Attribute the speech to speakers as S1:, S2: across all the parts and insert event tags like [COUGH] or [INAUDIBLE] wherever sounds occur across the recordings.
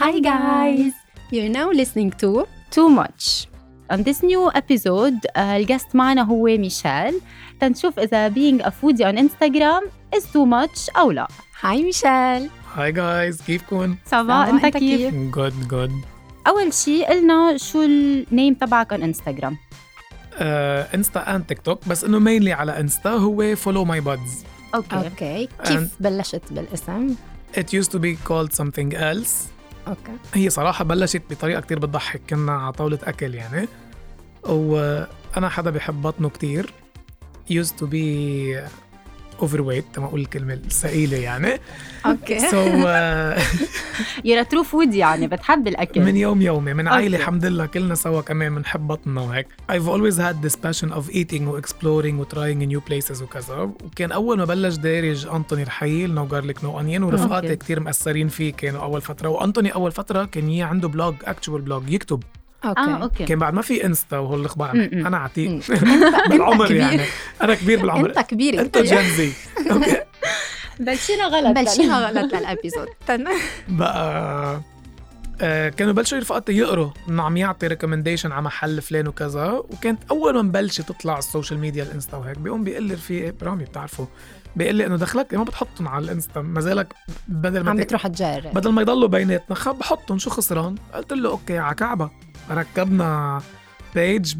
S1: Hi guys! You're now listening to
S2: too much. On this new episode uh, ال guest معنا هو ميشيل. تنشوف إذا being a foodie on Instagram is too much أو لا.
S1: Hi ميشيل.
S3: Hi guys كيفكم؟
S2: ça va أنت كيف؟
S3: good good
S2: أول شي قلنا شو ال name تبعك on Instagram.
S3: انستا and تيك توك بس إنه mainly على انستا هو follow my buds
S2: okay
S1: okay كيف بلشت بالاسم؟
S3: It used to be called something else.
S1: okay.
S3: هي صراحة بلشت بطريقة كتير بتضحك كنا على طاولة أكل يعني. وأنا حدا بحب بطنه كتير. Used to be overweight تما أقول الكلمة الثقيلة يعني. أوكي. [LAUGHS]
S2: You're a true foodie يعني بتحب الأكل.
S3: من يوم يومي من
S2: okay.
S3: الحمد لله كلنا سوا كمان بنحب بطننا وهيك. I've always had this passion of eating و exploring و trying new places وكذا وكان أول ما بلش دارج أنطوني رحيل no garlic no onion ورفقاتي. كتير مأثرين فيه كانوا أول فترة. وأنطوني أول فترة كان عنده blog actual blog يكتب.
S2: آه
S1: okay.
S2: okay.
S3: كان بعد ما في إنستا
S2: م-م.
S3: أنا عتيق. [LAUGHS] بالعمر. يعني. أنا كبير بالعمر.
S1: أنت كبير
S3: أنت Gen Z [LAUGHS]
S2: بلشينا غلط؟
S1: بلشينا غلط لل episode؟ [LAUGHS]
S3: بقى آه، كانوا بلشوا رفقاتي يقروا إنه عم يعطي recommendation على محل فلان وكذا وكانت أول ما مبلشه تطلع على ال social media الإنستا وهيك بيقوم بيقول لي رفيقي برامي بتعرفوا؟ بيقول لي إنه دخلك ما بتحطهم على الإنستا ما زالك بدل ما
S1: عم بتروح تجرب.
S3: بدل ما يضلوا بيناتنا خب بحطهم شو خسران؟ قلت له okay على كعبة. ركبنا page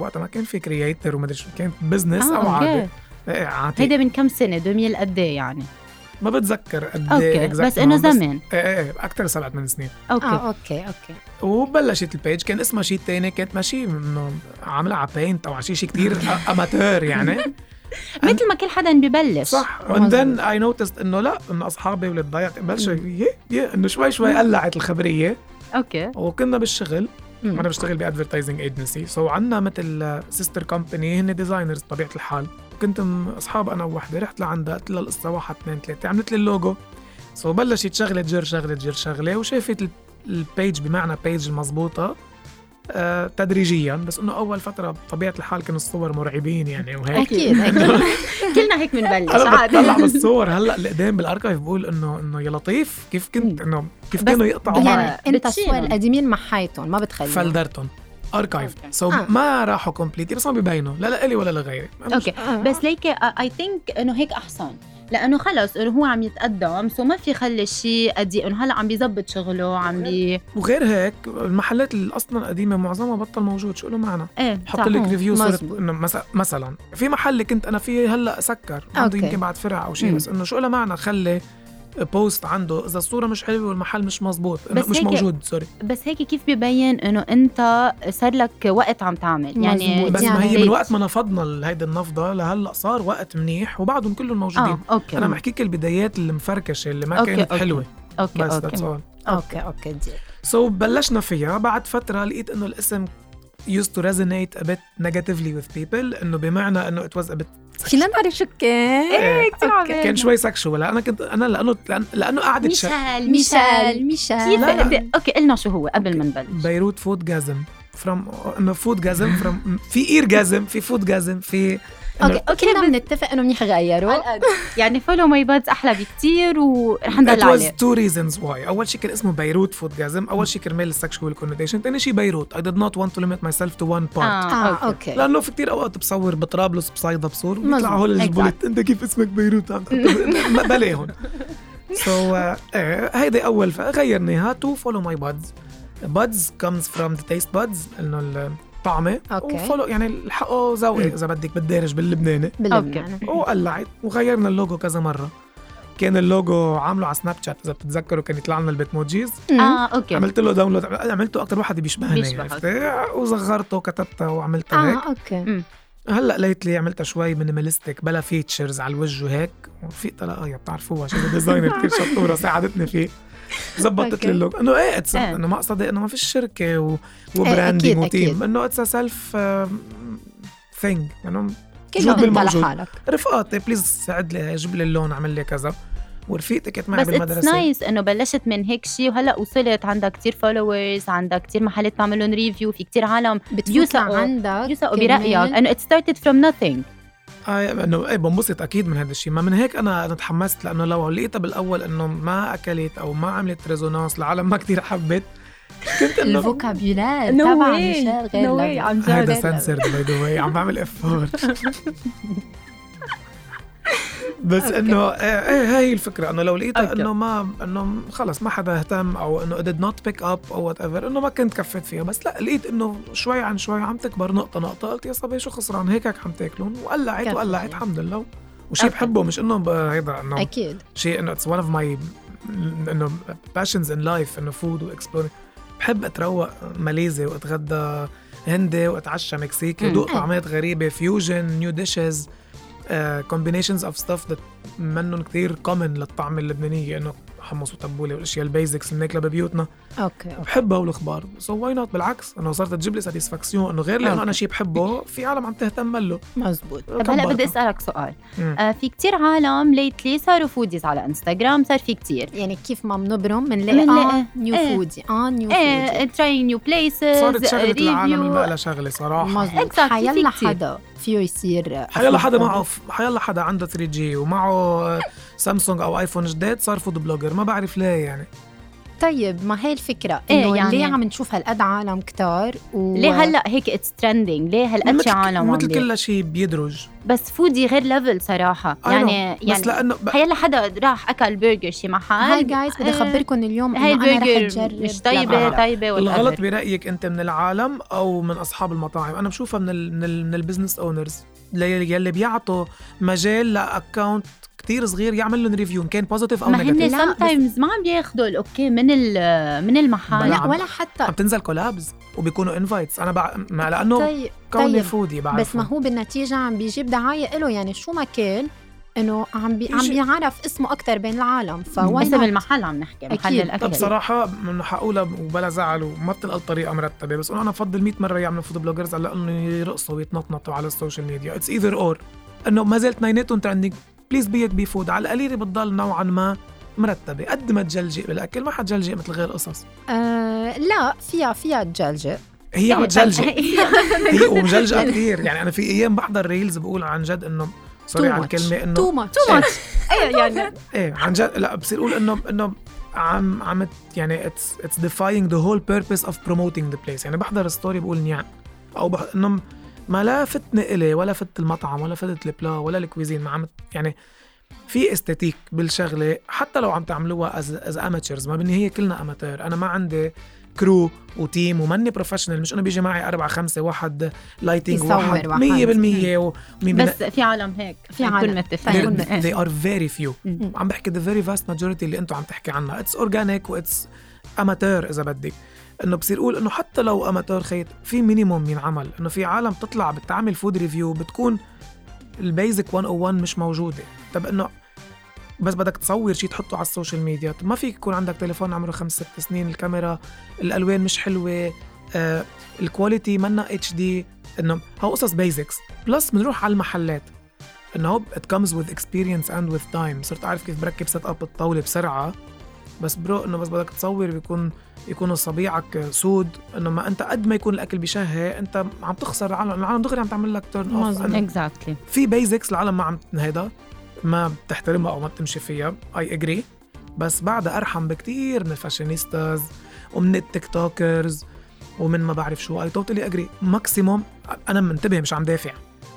S3: وقتها ما كان في creator وما أدري شو كانت business
S2: آه،
S3: أو إيه، عادي.
S2: هيدا من كم سنة؟ 2000 قد إيه يعني؟
S3: ما بتذكر قد إيه
S2: بس
S3: exact
S2: إنه
S3: amount،
S2: زمان
S3: إيه إيه أكثر سبعة ثمان سنين.
S2: okay.
S1: آه okay okay.
S3: وبلشت ال page كان اسمها شيء تاني كانت ماشي إنه عاملة على Paint أو على شيء شيء كثير amateur يعني. [LAUGHS]
S2: مثل ما كل حدا ببلش.
S3: صح. and then I noticed إنه لا إنه أصحابي ولاد ضيعة بلشوا إنه شوي شوي قلعت الخبرية.
S2: okay.
S3: وكنا بالشغل.
S1: مم.
S3: أنا بشتغل ب advertising agency so عندنا مثل sister company هن designers بطبيعة الحال. كنت أصحاب أنا ووحدة رحت لعندها قلت لها القصة واحد اثنين ثلاثة. عملت لي ال logo. so بلشت شغلة جر شغلة جر شغلة. وشافت ال- ال page بمعنى page المضبوطة. تدريجيا بس إنه أول فترة بطبيعة الحال كانوا الصور مرعبين يعني وهيك.
S1: أكيد أكيد. [LAUGHS]
S2: كلنا هيك بنبلش عادي.
S3: بطلع بالصور هلأ اللي قدام بال archive بقول إنه إنه يا لطيف كيف كنت إنه كيف كانوا يقطعوا
S2: يعني-
S3: معي.
S1: يعني انت. الصور القديمين محيتهم ما بتخليهم.
S3: فلدرتهم.
S2: archive.
S3: so
S1: آه.
S3: ما راحوا completely بس ما ببينوا لا لإلي ولا لغيري.
S2: okay.
S1: آه.
S2: بس like I think إنه هيك أحسن. لأنه خلص إنه هو عم يتقدم so ما في خلي شيء قديم إنه هلأ عم بيزبط شغله عم بي
S3: وغير هيك المحلات اللي أصلا قديمه معظمها بطل موجود شو له معنى
S2: إيه
S3: حط. لك review
S1: مزبوط.
S3: إنه مس- مثلا في محل كنت أنا فيه هلأ سكر عنده. يمكن بعد فرع أو شيء. بس إنه شو له معنى خلي post عنده إذا الصورة مش حلوة والمحل مش مزبوط
S2: بس
S3: مش
S2: هيك-
S3: موجود sorry
S2: بس هيك كيف ببين إنه أنت صار لك وقت عم تعمل؟ يعني
S1: مزبوط.
S3: بس
S1: يعني
S3: ما هي. من وقت ما نفضنا هيدي النفضة لهلأ صار وقت منيح وبعدهم كلهم موجودين.
S2: آه okay.
S3: أنا بحكيك البدايات اللي مفركشه اللي ما
S2: okay،
S3: كانت
S2: okay.
S3: حلوة.
S2: أوكي
S3: بس أوكي.
S1: أوكي أوكي دي
S3: سو so, بلشنا فيها بعد فترة لقيت إنه الاسم used to resonate a bit negatively with people إنه بمعنى إنه it was a bit
S1: فينا نعرف شو كان
S3: إيه،
S2: كتير
S1: أوكي.
S2: عبالنا.
S3: كان شوي سكشوال أنا كنت أنا لأنه لأنه قعدت ش...
S2: ميشيل
S1: ميشيل ميشيل.
S2: كيف أوكي قلنا شو هو قبل ما نبلش.
S3: بيروت فود جازم فروم انه فود جازم فروم في اير جازم في فود جازم في
S1: أوكي أوكي كلنا بنتفق إنه منيح غيروا
S2: يعني Follow My Buds أحلى بكتير ورح نضل
S3: It was
S2: عليه.
S3: two reasons why. أول شيء كان اسمه Beirut Foodgasm أول شيء كرمال ال sexual connotation ثاني شيء بيروت I did not want to limit myself to one part.
S2: آه
S1: آه
S2: okay.
S1: okay.
S3: لأنه في كتير أوقات بصور بطرابلس بصيدا بصور. بيطلعوا هول
S1: Exact.
S3: أنت كيف اسمك بيروت ما بلاهم so إيه هيدي أول. غيرناها to Follow My Buds buds comes from the taste buds انه الطعمة.
S1: okay.
S3: و follow يعني الحقه ذوقي إذا بدك بالدارج باللبناني.
S1: باللبنان
S3: وقلعت وغيرنا اللوجو كذا مرة. كان اللوجو عامله على سناب شات إذا بتتذكروا كان يطلع لنا ال
S2: Bitmojis آه okay.
S3: عملت له download عملته أكثر واحد بيشبهني. عرفت وصغرته وكتبتها وعملتها هيك
S1: آه okay.
S3: هلأ lately عملتها شوي minimalistic بلا features على الوجه وهيك وفي طلاقية بتعرفوها شغله designer كثير شطورة ساعدتني فيه. زبطت
S1: okay.
S3: لي اللوجو إنه إيه it's
S2: إيه.
S3: إنه مقصدي إنه ما فيش شركة و...
S1: و
S3: branding و team
S1: أكيد.
S3: إنه it's self thing إنه
S1: كله جهود
S3: أنت.
S1: لحالك
S3: رفقاتي please ساعد لي جيب لي اللون اعمل لي كذا ورفيقتي كانت معي
S2: بس
S3: بالمدرسة
S2: nice إنه بلشت من هيك شيء وهلأ وصلت عندك كتير followers عندك كتير محلات تعمل لهم review في كتير عالم
S1: بتفوت عندك
S2: يوثقوا. برأيك إنه it started from nothing
S3: آه إنه إيه بنبسط أكيد من هذا الشيء ما من هيك أنا أنا تحمست لأنه لو لقيتها بالأول إنه ما أكلت أو ما عملت resonance العالم ما كثير حبت كنت إنه [LAUGHS]
S1: ال vocabulary
S2: No
S1: تبع
S2: way.
S1: ميشيل غير
S2: No way.
S1: level.
S2: عن جد.
S3: هيدا سنسرد by the way عم بعمل effort [LAUGHS] بس. إنه إيه إيه، هاي الفكرة إنه لو لقيتها. إنه ما إنه خلص ما حدا اهتم أو إنه did not pick up أو whatever إنه ما كنت كفيت فيها بس لا لقيت إنه شوي عن شوي عم تكبر نقطة نقطة قلت يا صبي شو خسران هيك هيك عم تاكلون وقلعت. وقلعت الحمد لله وشيء. بحبه مش إنه هيدا إنه
S1: أكيد
S3: شيء إنه it's one of my إنه passions in life إنه food و explore بحب أتروق ماليزي وأتغدى هندي وأتعشى مكسيكي. ودوق. طعمات غريبة fusion new dishes combinations of stuff منهم كثير common للطعمه اللبنانيه انه حمص وتبوله والأشياء ال basics اللي بناكلها ببيوتنا
S1: okay.
S3: بحبها والأخبار so why not بالعكس انه صارت تجيب لي satisfaction إنه غير
S1: لأنه.
S3: أنا شيء بحبه في عالم عم تهتم له
S1: مزبوط
S2: طب هلا بدي أسألك سؤال
S3: مم.
S2: آه في كتير عالم lately صاروا foodies على انستغرام صار في كتير
S1: يعني كيف ما بنبرم بنلاقي. آه new
S2: إيه.
S1: foodie آه new
S2: إيه
S1: foodie
S2: trying new places
S3: صارت شغلة العالم اللي ما لها شغله صراحة
S1: مزبوط حيلا
S2: كتير.
S1: حدا فيه يصير
S3: حيلا حدا معه حيلا حدا عنده 3G ومعه سامسونج أو ايفون جديد صار food blogger ما بعرف ليه يعني.
S1: طيب ما هي الفكرة؟
S2: إيه
S1: إنه
S2: يعني-
S1: ليه عم نشوف هالقد عالم كتار و...
S2: ليه هلأ هيك it's trending ليه هالقد شي عالم
S3: مثل كل شيء بيدرج.
S2: بس foodie غير level
S3: صراحة. Know.
S2: يعني
S3: بس
S2: يعني
S3: لأنه ب...
S2: حيلا حدا راح أكل برجر شي محل
S1: هاي جايز بدي
S2: إيه،
S1: أخبركم اليوم
S2: هاي
S1: إنه أنا رح أجرب.
S2: مش طيبة
S1: لا،.
S2: طيبة
S3: الغلط. برأيك أنت من العالم أو من أصحاب المطاعم؟ أنا بشوفها من ال... من, ال... من ال business owners يلي بيعطوا مجال ل account كتير صغير يعمل لهم review إن كان positive أو
S2: ما هن
S1: negative بس-
S2: sometimes ما عم بياخذوا ال okay من ال- من المحل.
S1: لا
S3: عم-
S1: ولا حتى
S3: عم تنزل collabs وبيكونوا invites أنا بع... ما لأنه
S1: طيب
S3: كوني
S1: طيب
S3: foodie بعرف
S1: بس ما هو بالنتيجة عم بيجيب دعاية له يعني شو ما كان إنه عم بي... عم بيعرف اسمه أكثر بين العالم فوين
S2: اسم المحل عم نحكي محل
S1: أكيد.
S2: الأكل.
S3: طب بصراحة منقولها وبلا زعل وما بتنقل طريقة مرتبة بس أنا بفضل 100 مرة يعملوا food bloggers على إنه يرقصوا ويتنطنطوا على ال social media. it's either or إنه ما زلت اثنيناتهم trending please be be food على القليلة بتضل نوعا ما مرتبة. قد ما تجلجق بالأكل ما حتجلجق مثل غير قصص.
S1: آه لا فيها فيها تجلجق
S3: هي عم [LAUGHS] تجلجق
S2: تجلجق
S3: هي ومجلجقة كثير يعني أنا في أيام بحضر reels بقول عن جد إنه
S1: sorry
S3: على
S1: much.
S3: الكلمة إنه
S1: too much
S2: too much إيه يعني
S3: إيه عن جد لا بصير أقول إنه إنه عم عم يعني it's it's defying the whole purpose of promoting the place. يعني بحضر story بقول نيان. أو بح... إنه ما لا فتني إلي ولا فت المطعم ولا فتت البلا ولا ال cuisine. ما عم يعني في aesthetic بالشغلة حتى لو عم تعملوها as as amateurs ما بالنهايه كلنا amateur أنا ما عندي crew و team وماني professional مش إنه بيجي معي أربعة خمسة واحد
S1: lighting
S3: واحد
S1: واحد.
S3: 100% ومين
S2: بس في عالم هيك
S1: في عالم.
S2: متفقين إيه.
S3: they are very few
S2: مم.
S3: عم بحكي the very vast majority اللي أنتم عم تحكي عنها it's organic و it's amateur إذا بدك إنه بصير أقول إنه حتى لو amateur خيط في minimum ينعمل إنه في عالم تطلع بتعمل food review بتكون ال basic 101 مش موجودة طب إنه بس بدك تصور شيء تحطه على ال social media. ما فيك يكون عندك تليفون عمره خمس ست سنين الكاميرا الألوان مش حلوة آه ال quality منا HD إنه هو قصص basics plus بنروح على المحلات. إنه هو it comes with experience and with time. صرت أعرف كيف بركب set up الطاولة بسرعة. بس bro إنه بس بدك تصور بيكون يكون صبيعك سود. إنه ما أنت قد ما يكون الأكل بشهي أنت عم تخسر العالم العالم دغري عم تعمل لك turn
S1: off.
S2: exactly
S3: في basics العالم ما عم هيدا. ما بتحترمها أو ما بتمشي فيها. I agree بس بعدها أرحم بكتير من ال fashionistas ومن ال TikTokers ومن ما بعرف شو. I totally agree maximum أنا منتبه مش عم دافع.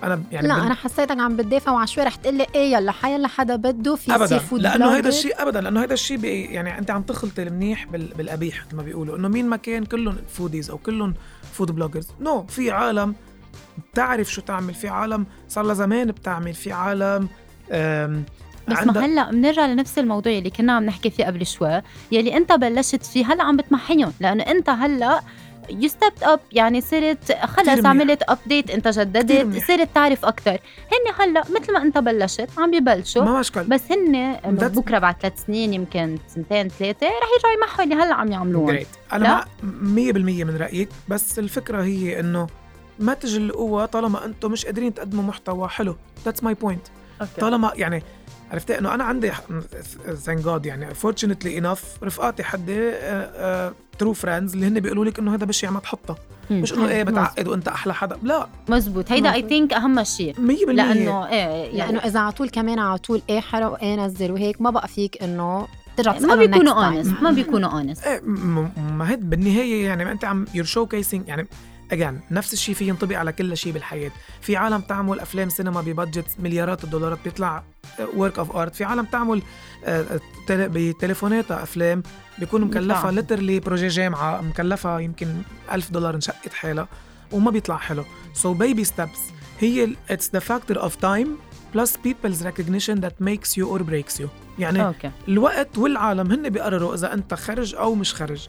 S3: أنا يعني
S1: لا
S3: بال-
S1: أنا حسيتك عم بتدافع وعشوي رح تقول لي إيه يلا حيلا حدا بده في
S3: ابدا.
S1: seafood
S3: لأنه هيدا. الشيء ابدا. لأنه هيدا الشيء بي يعني أنت عم تخلطي المنيح بال- بالقبيح مثل ما بيقولوا. إنه مين ما كان كلهم foodies أو كلهم food bloggers no no. في عالم بتعرف شو تعمل. في عالم صار لها زمان بتعمل. في عالم
S2: بس ما هلأ بنرجع لنفس الموضوع اللي كنا عم نحكي فيه قبل شوي يلي أنت بلشت فيه هلأ عم بتمحيهم لأنه أنت هلأ you stepped up يعني صرت خلص. عملت update
S3: أنت
S2: جددت. صرت تعرف أكثر هن هلأ مثل ما أنت بلشت عم ببلشوا
S3: ما مشكل
S2: بس هن بكرة بعد ثلاث سنين يمكن سنتين ثلاثة رح يرجعوا يمحوا اللي هلأ عم يعملوهم
S3: great أنا
S2: لا.
S3: مع 100% من رايك بس الفكرة هي إنه ما تجي القوة طالما أنتم مش قادرين تقدموا محتوى حلو that's my point طالما يعني عرفتي إنه أنا عندي thank God يعني fortunately enough رفقاتي حدي true friends اللي هن بيقولوا لك إنه هذا بشع ما تحطه
S2: مم.
S3: مش إنه
S1: إيه.
S3: بتعقد وأنت أحلى حدا لا
S2: مزبوط هيدا اي. think أهم شيء
S3: 100%
S2: لأنه إيه يعني
S1: لأنه إذا على طول كمان على طول إيه حرق وايه نزل وهيك ما بقى فيك إنه ترجع
S2: ما
S1: تساله
S2: بيكونوا. honest ما بيكونوا
S3: honest إيه ما هي بالنهاية يعني ما أنت عم you're showcasing يعني again نفس الشيء في ينطبق على كل شيء بالحياة. في عالم تعمل أفلام سينما ب budget مليارات الدولارات بيطلع work of art في عالم تعمل آه، تل- بتليفوناتها أفلام بيكون
S2: مكلفة.
S3: literally projet جامعة مكلفة يمكن ألف دولار انشقت حالها وما بيطلع حلو. so baby steps هي it's the factor of time plus people's recognition that makes you or breaks you. يعني
S2: okay.
S3: الوقت والعالم هن بيقرروا إذا أنت خرج أو مش خرج.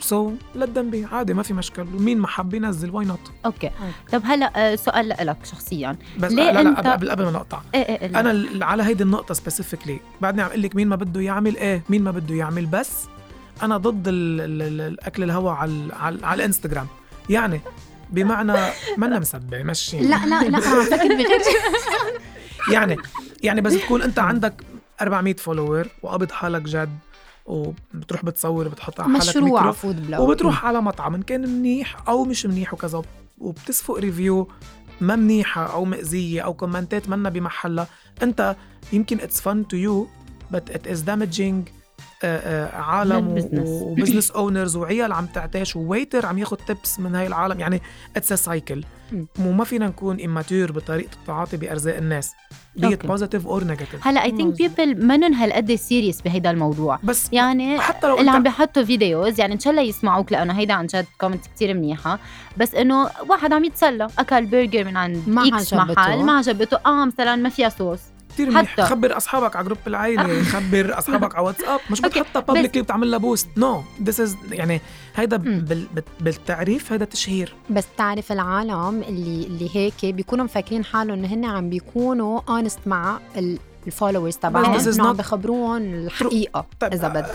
S3: so so, let them be عادي ما في مشكل. ومين ما حب ينزل why not
S2: okay. طب هلا آه، سؤال لك شخصيا.
S3: بس
S2: ليه
S3: لا لا
S2: أنت-
S3: قبل قبل ما نقطع.
S2: إيه إيه، لا.
S3: أنا على هيدي النقطة specifically بعدني عم أقول لك مين ما بده يعمل إيه مين ما بده يعمل. بس أنا ضد ال ال ال الاكل الهوا على على, على الإنستغرام. يعني بمعنى منا مسبه مشي.
S1: لا لا لا أنا عم فكر بغير [LAUGHS]
S3: يعني يعني بس تكون أنت عندك 400 followers وقابض حالك جد. وبتروح بتصور بتحط على حالك
S1: مشروع food blog
S3: وبتروح على مطعم إن كان منيح أو مش منيح وكذا وبتسفق review ما منيحة أو مأزيه أو كومنتات منا بمحلها. أنت يمكن it's fun to you but it is damaging عالم
S2: لل
S3: business. و business owners وعيال عم تعتاش و waiter عم ياخد tips من هاي العالم يعني it's cycle
S1: مم.
S3: وما فينا نكون amateur بطريقة التعاطي بأرزاق الناس be
S2: it.
S3: positive or negative
S2: هلا I
S1: think.
S2: people منن هالقد serious بهيدا الموضوع
S3: بس
S2: يعني
S3: حتى لو
S2: اللي عم بيحطوا videos يعني إن شاء الله يسمعوك لأنه هيدا عن جد comment كتير منيحة بس إنه واحد عم يتسلى أكل برجر من عند
S1: ما
S2: X
S1: عجبته.
S2: محل ما عجبته آه مثلا ما فيها صوص
S3: كثير منيح.
S2: حتى.
S3: خبر أصحابك على group العائله خبر أصحابك على واتساب. مش بتحطها publicly بتعمل لها post. no this is يعني هيدا بالتعريف هيدا تشهير.
S1: بس تعرف العالم اللي اللي هيك بيكونوا مفكرين حالهم إنه هن عم بيكونوا honest مع ال
S3: followers تبعهم.
S1: إنه عم بخبروهم الحقيقة
S3: طيب
S1: إذا بدك.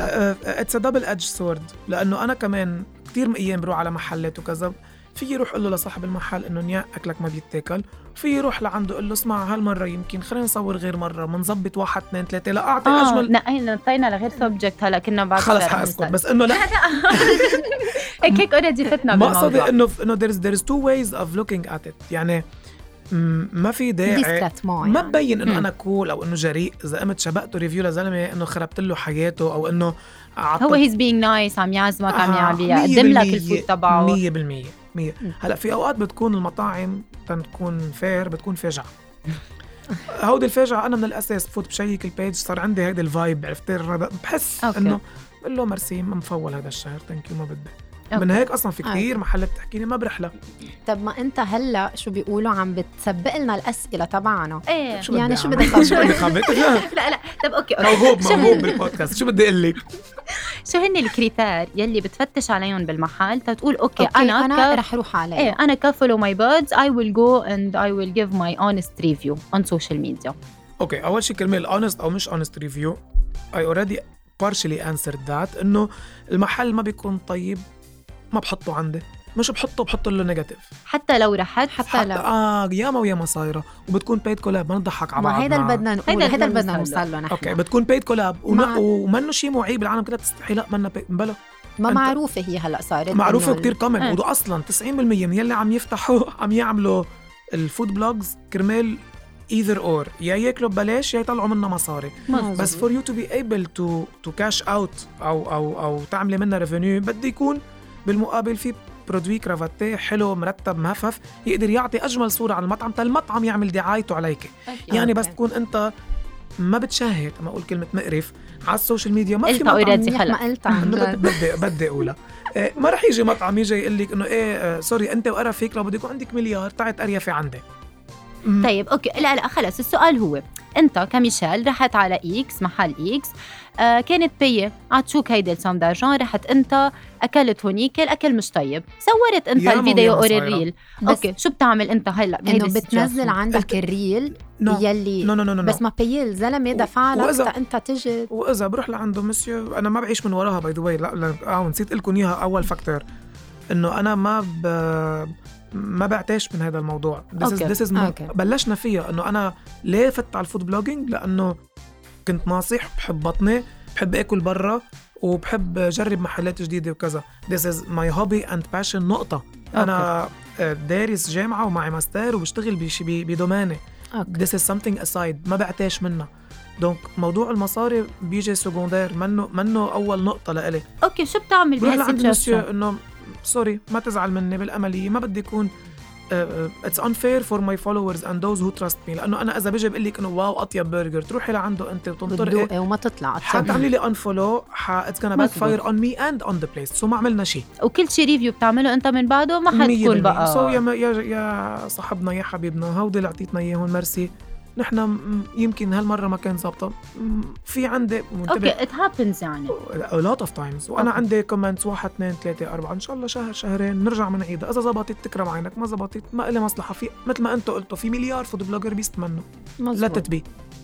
S3: it's double edged sword لأنه أنا كمان كثير أيام بروح على محلات وكذا في يروح أقول له لصاحب المحل انه نيا أكلك ما بيتاكل في يروح لعنده يقول له اسمع هالمرة يمكن خلينا نصور غير مرة بنظبط واحد اثنين ثلاثة لا أعطي
S2: آه
S3: أجمل.
S2: نقينا نطينا لغير subject هلا كنا بعد
S3: خلص حاسكت. بس إنه لا. [LAUGHS]
S2: هيك هيك already فتنا
S3: مقصدي
S2: بالموضوع.
S3: انه إنه there is there is two ways of looking at it. يعني ما في داعي. ما
S1: يعني.
S3: ببين
S2: إنه.
S3: أنا cool أو إنه جريء. إذا قمت شبقته review لزلمة إنه خربت له حياته أو إنه
S2: هو هيز بينج نايس عم يعزمك عم
S3: آه،
S2: يقدم لك
S3: بالمية،
S2: ال food تبعه.
S3: مية بالمية مية
S1: مم.
S3: هلا في أوقات بتكون المطاعم تكون fair بتكون فاجعة [LAUGHS] هودي الفاجعة أنا من الأساس بفوت بشيك ال page صار عندي هيدي ال vibe عرفت بحس. إنه بقول له ميرسي مفول هذا الشهر thank you ما بدي
S2: okay.
S3: من هيك أصلا في
S1: okay.
S3: كثير محلات بتحكي لي ما برحلة
S1: طب ما أنت هلأ شو بيقولوا عم بتسبق لنا الأسئلة تبعنا.
S2: إيه.
S3: شو
S1: يعني
S3: بدي
S1: شو؟ بدك
S3: شو بدي خبط [LAUGHS]
S2: لا لا. طب okay okay.
S3: موهوب موهوب [LAUGHS] بالبودكاست. شو بدي أقول لك؟
S2: شو هن ال critères يلي بتفتش عليهم بالمحل؟ تتقول okay,
S1: okay
S2: أنا,
S1: أنا
S2: ك...
S1: رح أروح عليه.
S2: إيه أنا ك Follow My Beards I will go and I will give my honest review on social
S3: media okay أول شيء كرمال honest أو مش honest review I already partially answered that إنه المحل ما بيكون طيب ما بحطه عندي. مش بحطه بحط له negative
S1: حتى لو رحت حتى لو.
S3: آه ياما وياما صايرة. وبتكون paid collab ما نضحك على بعض
S1: ما هيدا اللي بدنا نقول
S2: هيدا
S1: هيدا
S2: اللي
S1: بدنا
S2: نوصل له.
S1: نحن
S3: okay بتكون paid collab
S1: مع-
S3: ومنه شيء معيب بالعالم كلها بتستحي لا منا بي... بلا.
S1: ما معروفة هي هلا صارت معروفة
S3: كتير
S2: common.
S3: وده أصلا 90% من يلي عم يفتحوا [LAUGHS] عم يعملوا ال food blogs كرمال either or يا ياكلوا ببلاش يا يطلعوا منها مصاري.
S1: مظبوط.
S3: بس for you to be able to to cash out أو أو أو تعملي منها revenue بده يكون بالمقابل في produit cravaté حلو مرتب مهفف يقدر يعطي أجمل صورة على المطعم المطعم يعمل دعايته عليك. يعني بس. تكون أنت ما بتشهد ما أقول كلمة مقرف على ال social media ما في مطعم.
S1: ما قلت عن.
S3: بدي بدي أقولها. إيه، ما رح يجي مطعم يجي يقول لك إنه إيه آه، sorry أنت وقرفك لو بده يكون عندك مليار تعي تقريفي عندي.
S2: طيب okay. لا لا خلص. السؤال هو أنت كميشيل رحت على X محل X آه كانت paid عطشوك هيدي ال somme d'argent رحت أنت أكلت هونيك الأكل مش طيب. صورت
S3: أنت
S2: الفيديو
S3: or.
S2: ال
S1: reel
S2: okay شو بتعمل أنت؟ هلا إنه
S1: بتنزل؟ عندك ال
S3: reel no.
S1: يلي
S3: no no no no
S1: بس ما paid الزلمة دفع لك
S3: وإذا-
S1: أنت تجي.
S3: وإذا بروح لعنده مسيو أنا ما بعيش من وراها by the way لا لا آه نسيت لكم إياها أول factor إنه أنا ما ب... ما بعتاش من هذا الموضوع. This is,
S2: okay.
S3: this is my...
S1: okay.
S3: بلشنا فيها. إنه أنا ليه فت على ال food blogging لأنه كنت ناصح بحب بطني بحب آكل برا وبحب جرب محلات جديدة وكذا. This is my hobby and passion. نقطة. أنا دارس جامعة ومعي ماستر وبشتغل ب domaine ي.
S1: Okay.
S3: This is something aside. ما بعتاش منها. donc موضوع المصاري بيجي secondaire منه منه أول نقطة لإلي.
S2: okay شو بتعمل
S3: بروح لعند المسيو انه sorry ما تزعل مني بالأملية ما بدي يكون it's unfair for my followers and those who trust me لأنه أنا إذا بيجي بقول لك إنه wow أطيب برجر تروحي لعنده أنت وتنطرقي
S1: بتدوقي وما تطلع
S3: حتعملي لي unfollow it's gonna
S2: back.
S3: fire on me and on the place so ما عملنا شيء.
S2: وكل شيء review بتعمله أنت من بعده ما حتكون بقى.
S3: so يا ما- يا يا صاحبنا يا حبيبنا هودي اللي أعطيتنا إياهم ميرسي نحن يمكن هالمرة ما كان ظابطه في عندي
S2: okay it happens يعني.
S3: a lot of times. وأنا
S2: okay.
S3: عندي comments واحد اثنين ثلاثة أربعة. إن شاء الله شهر شهرين نرجع بنعيدها إذا زبطت تكرم عينك ما زبطت ما إلي مصلحة. في مثل ما أنتوا قلتوا في مليار food blogger بيستمنوا لا تتبي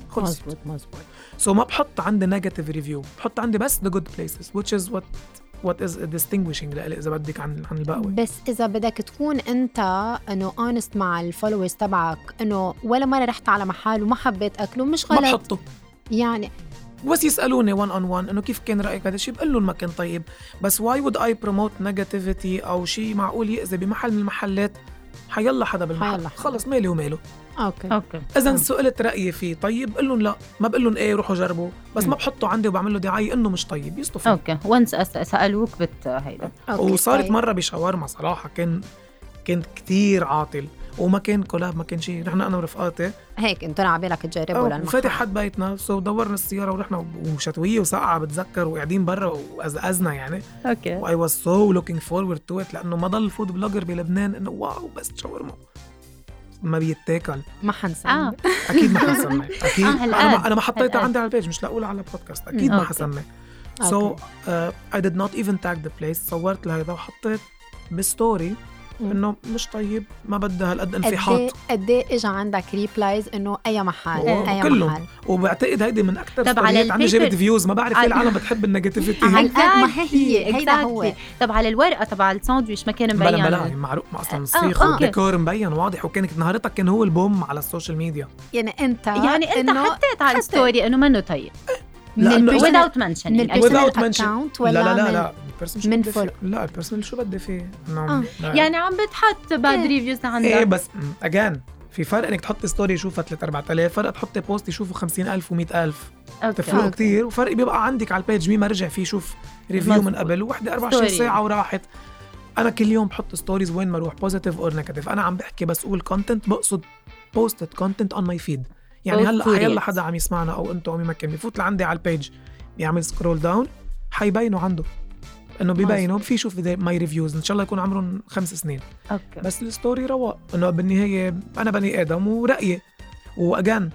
S3: خلص.
S1: مزبوط مزبوط
S3: so ما بحط عندي negative review بحط عندي بس the good places which is what what is distinguishing لإلي إذا بدك عن عن الباقي.
S1: بس إذا بدك تكون أنت إنه honest مع ال followers تبعك إنه ولا مرة رحت على محل وما حبيت أكله مش
S3: ما
S1: غلط.
S3: بحطه.
S1: يعني
S3: بس يسألوني 1 on 1 إنه كيف كان رأيك هذا الشيء؟ بقول لهم ما كان طيب. بس why would I promote negativity أو شيء معقول يأذي بمحل من المحلات؟ حيلا حدا بالمحل.
S1: حيلا.
S3: خلص مالي وماله.
S1: أوكي.
S2: okay.
S3: اذا. سئلت رأيي فيه طيب بقول لهم لا ما بقول لهم إيه روحوا جربوا. بس
S2: مم.
S3: ما بحطه عندي وبعمل له دعاية إنه مش طيب يصطفي.
S2: okay. Once سألوك بت هيدا.
S3: وصارت
S1: طيب.
S3: مرة بشاورما صراحة كان كان كتير عاطل. وما كان collab ما كان شيء. نحن أنا ورفقاتي.
S1: هيك انت على بالك تجربوا للمحل
S3: وفاتح حد بيتنا. سو دورنا السيارة ورحنا وشتوية وسقعه بتذكر وقاعدين برا وازازنا يعني.
S2: okay.
S3: و I was so looking forward to it لأنه ما ضل food blogger بلبنان إنه wow بس شاورما. ما بيتاكل.
S1: ما حنسى
S2: آه.
S3: أكيد ما حسمي [LAUGHS] أكيد.
S2: آه،
S3: أنا
S2: أنا
S3: ما حطيتها. عندي على ال page مش لاقولها على البودكاست أكيد ما. حسمي
S1: so.
S3: I did not even tag the place صورت لهيدا وحطيت ب
S1: story.
S3: إنه مش طيب ما بدها هالقد
S1: قد إيه
S3: انفحاط.
S1: قد إيه اجى عندك ريبلايز إنه أي محل أي
S3: كلهم.
S1: محل؟
S3: وبعتقد هيدي من أكثر
S2: طب على البيبر-
S3: جابت فيوز ما بعرف
S2: على-
S3: ليه العالم بتحب النيجاتيفيتي. [LAUGHS]
S1: عن قد ما هي
S2: Exactly,
S1: هيدا هو.
S2: طب على الورقة تبع الساندويش ما كان مبين.
S3: بلا بلا معروف ما أصلا الصيخ
S2: أوكي.
S3: والديكور مبين واضح وكانت نهارتها كان هو البوم على السوشيال ميديا.
S1: يعني أنت
S2: يعني
S1: أنت
S2: حطيت على. الستوري إنه منه طيب.
S1: من البيرسونال
S2: without
S1: من
S2: mentioning
S1: البيرسونال
S3: Without mention.
S1: اكونت
S3: لا
S1: ولا
S3: لا لا لا. شو
S1: من.
S3: فيه لا ال personal شو بدي فيه
S1: آه.
S3: نعم لا.
S2: يعني عم بتحط bad
S1: إيه.
S2: reviews
S3: إيه
S2: عندك
S3: بس again في فرق إنك تحط story يشوفها 3 4000 فرق تحطي post يشوفوا 50000 و100000 تفرقوا
S1: okay.
S3: كتير وفرق بيبقى عندك على ال page مين ما رجع فيه يشوف review من. قبل وحدة 24
S2: story.
S3: ساعة وراحت أنا كل يوم بحط stories وين ما أروح positive or negative أنا عم بحكي بس أقول content بقصد posted content on my feed يعني
S2: Post هلأ
S3: حيلا
S2: reels.
S3: حدا عم يسمعنا أو أنتم أو مين ما كان بفوت لعندي على ال page بيعمل scroll down حيبينوا عنده إنه بيبينوا في شوف my reviews إن شاء الله يكون عمرهم خمس سنين.
S2: okay.
S3: بس ال story رواق إنه بالنهاية أنا بني آدم ورأيي. و again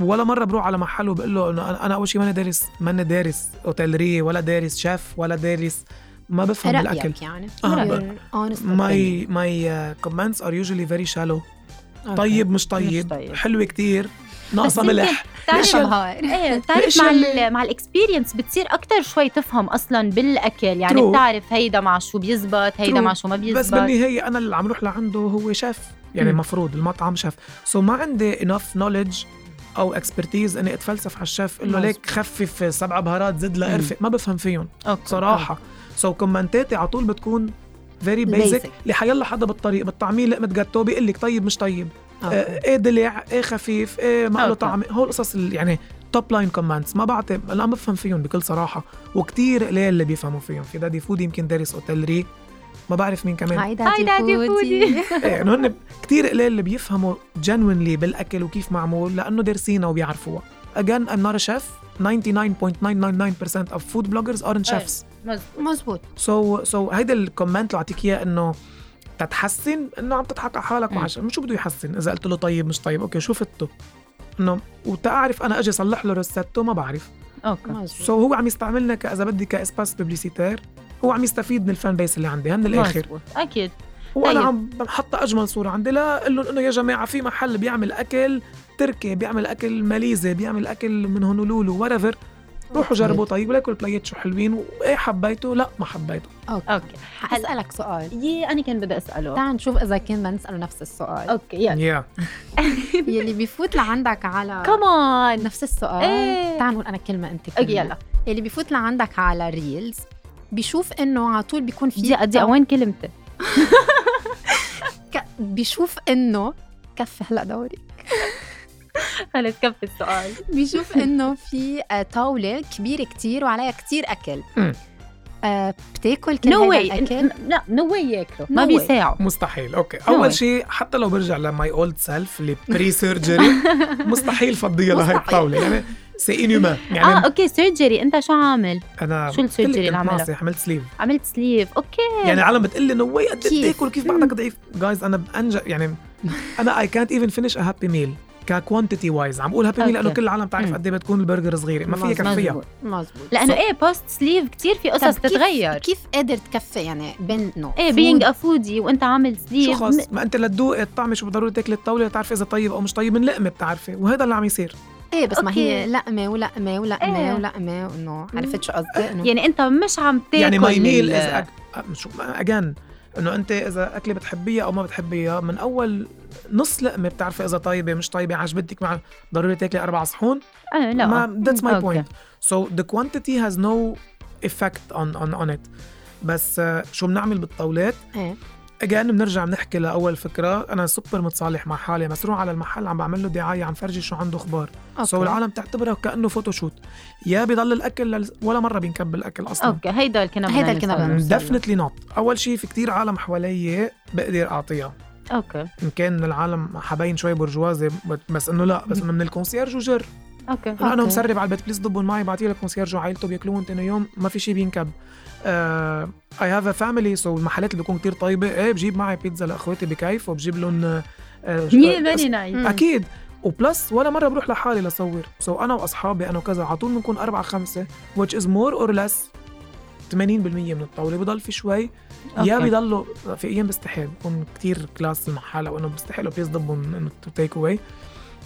S3: ولا مرة بروح على محل وبقول له إنه أنا- أنا أول شيء ماني دارس ماني دارس hôtellerie ولا دارس شيف ولا دارس ما بفهم بالأكل.
S1: رايك يعني.
S3: آه، ماي ماي كومنتس ار يوجولي فيري شالو
S1: opinion.
S3: طيب مش طيب,
S2: طيب.
S3: حلوة كتير.
S2: ناقصة
S3: ملح.
S2: تعرف إيه بتعرف مع
S3: اللي-
S2: ال مع ال experience بتصير أكثر شوي تفهم أصلا بالأكل. يعني
S3: True.
S2: بتعرف هيدا مع شو بيزبط هيدا
S3: True.
S2: مع شو ما
S3: بس
S2: بيزبط.
S3: بالنهاية أنا اللي عم روح لعنده هو شيف. يعني. المفروض المطعم شيف. so so ما عندي enough knowledge أو expertise إني أتفلسف على الشيف.
S1: إنه.
S3: ليك خفف سبع بهارات زد لقرفه ما بفهم فيهم. صراحة. so so كومنتاتي على طول بتكون very basic
S1: Basic.
S3: اللي حيلا حدا بالطريق بالطعميه لقمة جاتو بيقول لك طيب مش طيب. إيه دلع إيه خفيف إيه ما له. طعم. هول القصص اللي يعني top line comments ما بعطي لا ما بفهم فيهم بكل صراحة. وكتير قليل اللي بيفهموا فيهم. في Daddy Foody يمكن دارس hôtellerie ما بعرف مين كمان.
S1: هاي
S2: هاي
S1: Daddy
S2: Daddy
S1: Foody. [LAUGHS]
S3: إيه إنه هن كثير قليل اللي بيفهموا genuinely بالأكل وكيف معمول لأنه دارسينها وبيعرفوها again I'm not a chef. 99.999% of food bloggers aren't
S2: إيه.
S3: chefs.
S2: مزبوط.
S1: مزبوط.
S3: so so هيدا ال comment اللي اعطيك إياه إنه تتحسن؟ إنه عم تضحك على حالك. وعشان. شو بده يحسن؟ إذا قلت له طيب مش طيب أوكي شو فته إنه وتعرف أنا أجي صلح له روسيتو ما بعرف.
S1: أوكي.
S3: سو هو عم يستعملنا كاذا بدي كإسباس ببليسيتير هو عم يستفيد من الفان بيس اللي عندي من الآخر.
S2: مزبوط أكيد.
S3: وأنا
S2: طيب.
S3: عم بحط أجمل صورة عندي. لا أقول لهم إنه يا جماعة في محل بيعمل أكل تركي بيعمل أكل ماليزي بيعمل أكل من هونولولو وريفر روحوا جربوا طيب ولكن البلايات شو حلوين وإيه حبيته؟ لا ما حبيته.
S2: okay.
S1: حاسالك سؤال.
S2: يي أنا كان بدي أسأله.
S1: تعال نشوف إذا كان بدنا نسأله نفس السؤال.
S2: okay يلا. [LAUGHS]
S1: يلي بيفوت لعندك على
S2: كمان
S1: نفس السؤال.
S2: إيه.
S1: تعال نقول أنا كلمة أنت
S2: okay
S1: كلمة.
S2: يلا.
S1: اللي بيفوت لعندك على reels بيشوف إنه على طول بيكون في
S2: دقيقة دقيقة وين كلمتي؟ [LAUGHS]
S1: بيشوف إنه كفي هلا دوري. [LAUGHS] [LAUGHS]
S2: خلص كفي السؤال.
S1: بيشوف إنه في آه، طاولة كبيرة كتير وعليها كتير
S3: أكل.
S1: آه بتاكل كل
S2: واي
S1: الأكل؟
S2: لا نو واي ياكلوا ما
S1: No.
S2: بيساعوا
S3: مستحيل. أوكي.
S2: No أول.
S3: شيء حتى لو برجع لماي أولد سيلف اللي بري سيرجري [LAUGHS] مستحيل فضيها لهي. الطاولة. يعني سي انيوما
S2: آه
S3: يعني
S2: أوكي سيرجري أنت شو عامل؟
S3: أنا
S2: شو السيرجري اللي؟
S3: ناصح، عملت سليف
S2: عملت سليف أوكي.
S3: يعني عالم بتقول لي نو واي قد إيه
S1: كيف؟
S3: بتاكل كيف بعدك ضعيف؟ جايز أنا بانجا يعني أنا اي كانت ايفن فينيش ا هابي ميل ككوانتيتي وايز عم بقول هابي ميل لأنه
S2: أوكي.
S3: كل العالم بتعرف. قد إيه بتكون البرجر صغيره ما فيها كفيها
S2: مزبوط.
S3: لأنه
S2: إيه post sleeve كتير في قصص تتغير
S1: كيف قادر تكفي يعني بين انه إيه
S2: بينج a foodie وأنت عامل
S3: شو
S2: sleeve
S3: خص ما أنت لتدوق الطعمة شو ضروري تاكل الطاولة لتعرفي إذا طيب أو مش طيب من لقمة بتعرفي وهذا اللي عم يصير
S1: إيه بس ما هي
S2: okay.
S1: لقمة ولقمة ولقمة
S2: إيه.
S1: ولقمة وإنه عرفت شو قصدي إنه
S2: يعني أنت مش عم تاكل
S3: يعني my
S2: meal
S3: is شو again إنه أنت إذا أكلة بتحبيها أو ما بتحبيها من أول نص لقمة بتعرفي إذا طيبة مش طيبة عجبتك مع ضروري تاكلي أربع صحون؟
S2: آه لا.
S3: ما that's my point. So the quantity has no effect on on on it. بس آه، شو بنعمل بالطاولات؟
S1: إيه.
S3: again بنرجع بنحكي لأول فكرة. أنا سوبر متصالح مع حالي. بس روح على المحل عم بعمل له دعاية عم فرجي شو عنده أخبار.
S1: so.
S3: العالم تعتبرها كأنه photoshoot يا بضل الأكل لل... ولا مرة بينكب الاكل أصلا.
S2: okay. هيدا اللي كنا
S1: هيدا
S2: بدنا
S1: اللي كنا
S2: نوصل له.
S1: بدنا نوصل له.
S3: definitely not أول شيء في كتير عالم حوالي بقدر أعطيها.
S2: okay.
S3: ان كان من العالم حباين شوي برجوازي بس إنه لا بس انه من ال
S2: concierge
S3: وجر. okay.
S1: أنا.
S3: مسرب على البيت please ضبوا معي بعطيه لل concierge وعائلته بياكلوهم تاني يوم ما في شيء بينكب. I have a family so المحلات اللي بتكون كتير طيبة. إيه بجيب معي بيتزا لأخواتي بكيف وبجيب لهم آه،
S2: يي
S3: آه،
S2: very nice.
S1: أكيد.
S3: و plus ولا مرة بروح لحالي لصور. so أنا وأصحابي أنا وكذا على طول بنكون أربعة خمسة which is more or less 80% من الطاولة. بضل في شوي. yeah
S2: okay.
S3: بيضلوا في أيام بستحي بكون كتير class المحل أو إنه بستحي please ضبوا إنه take away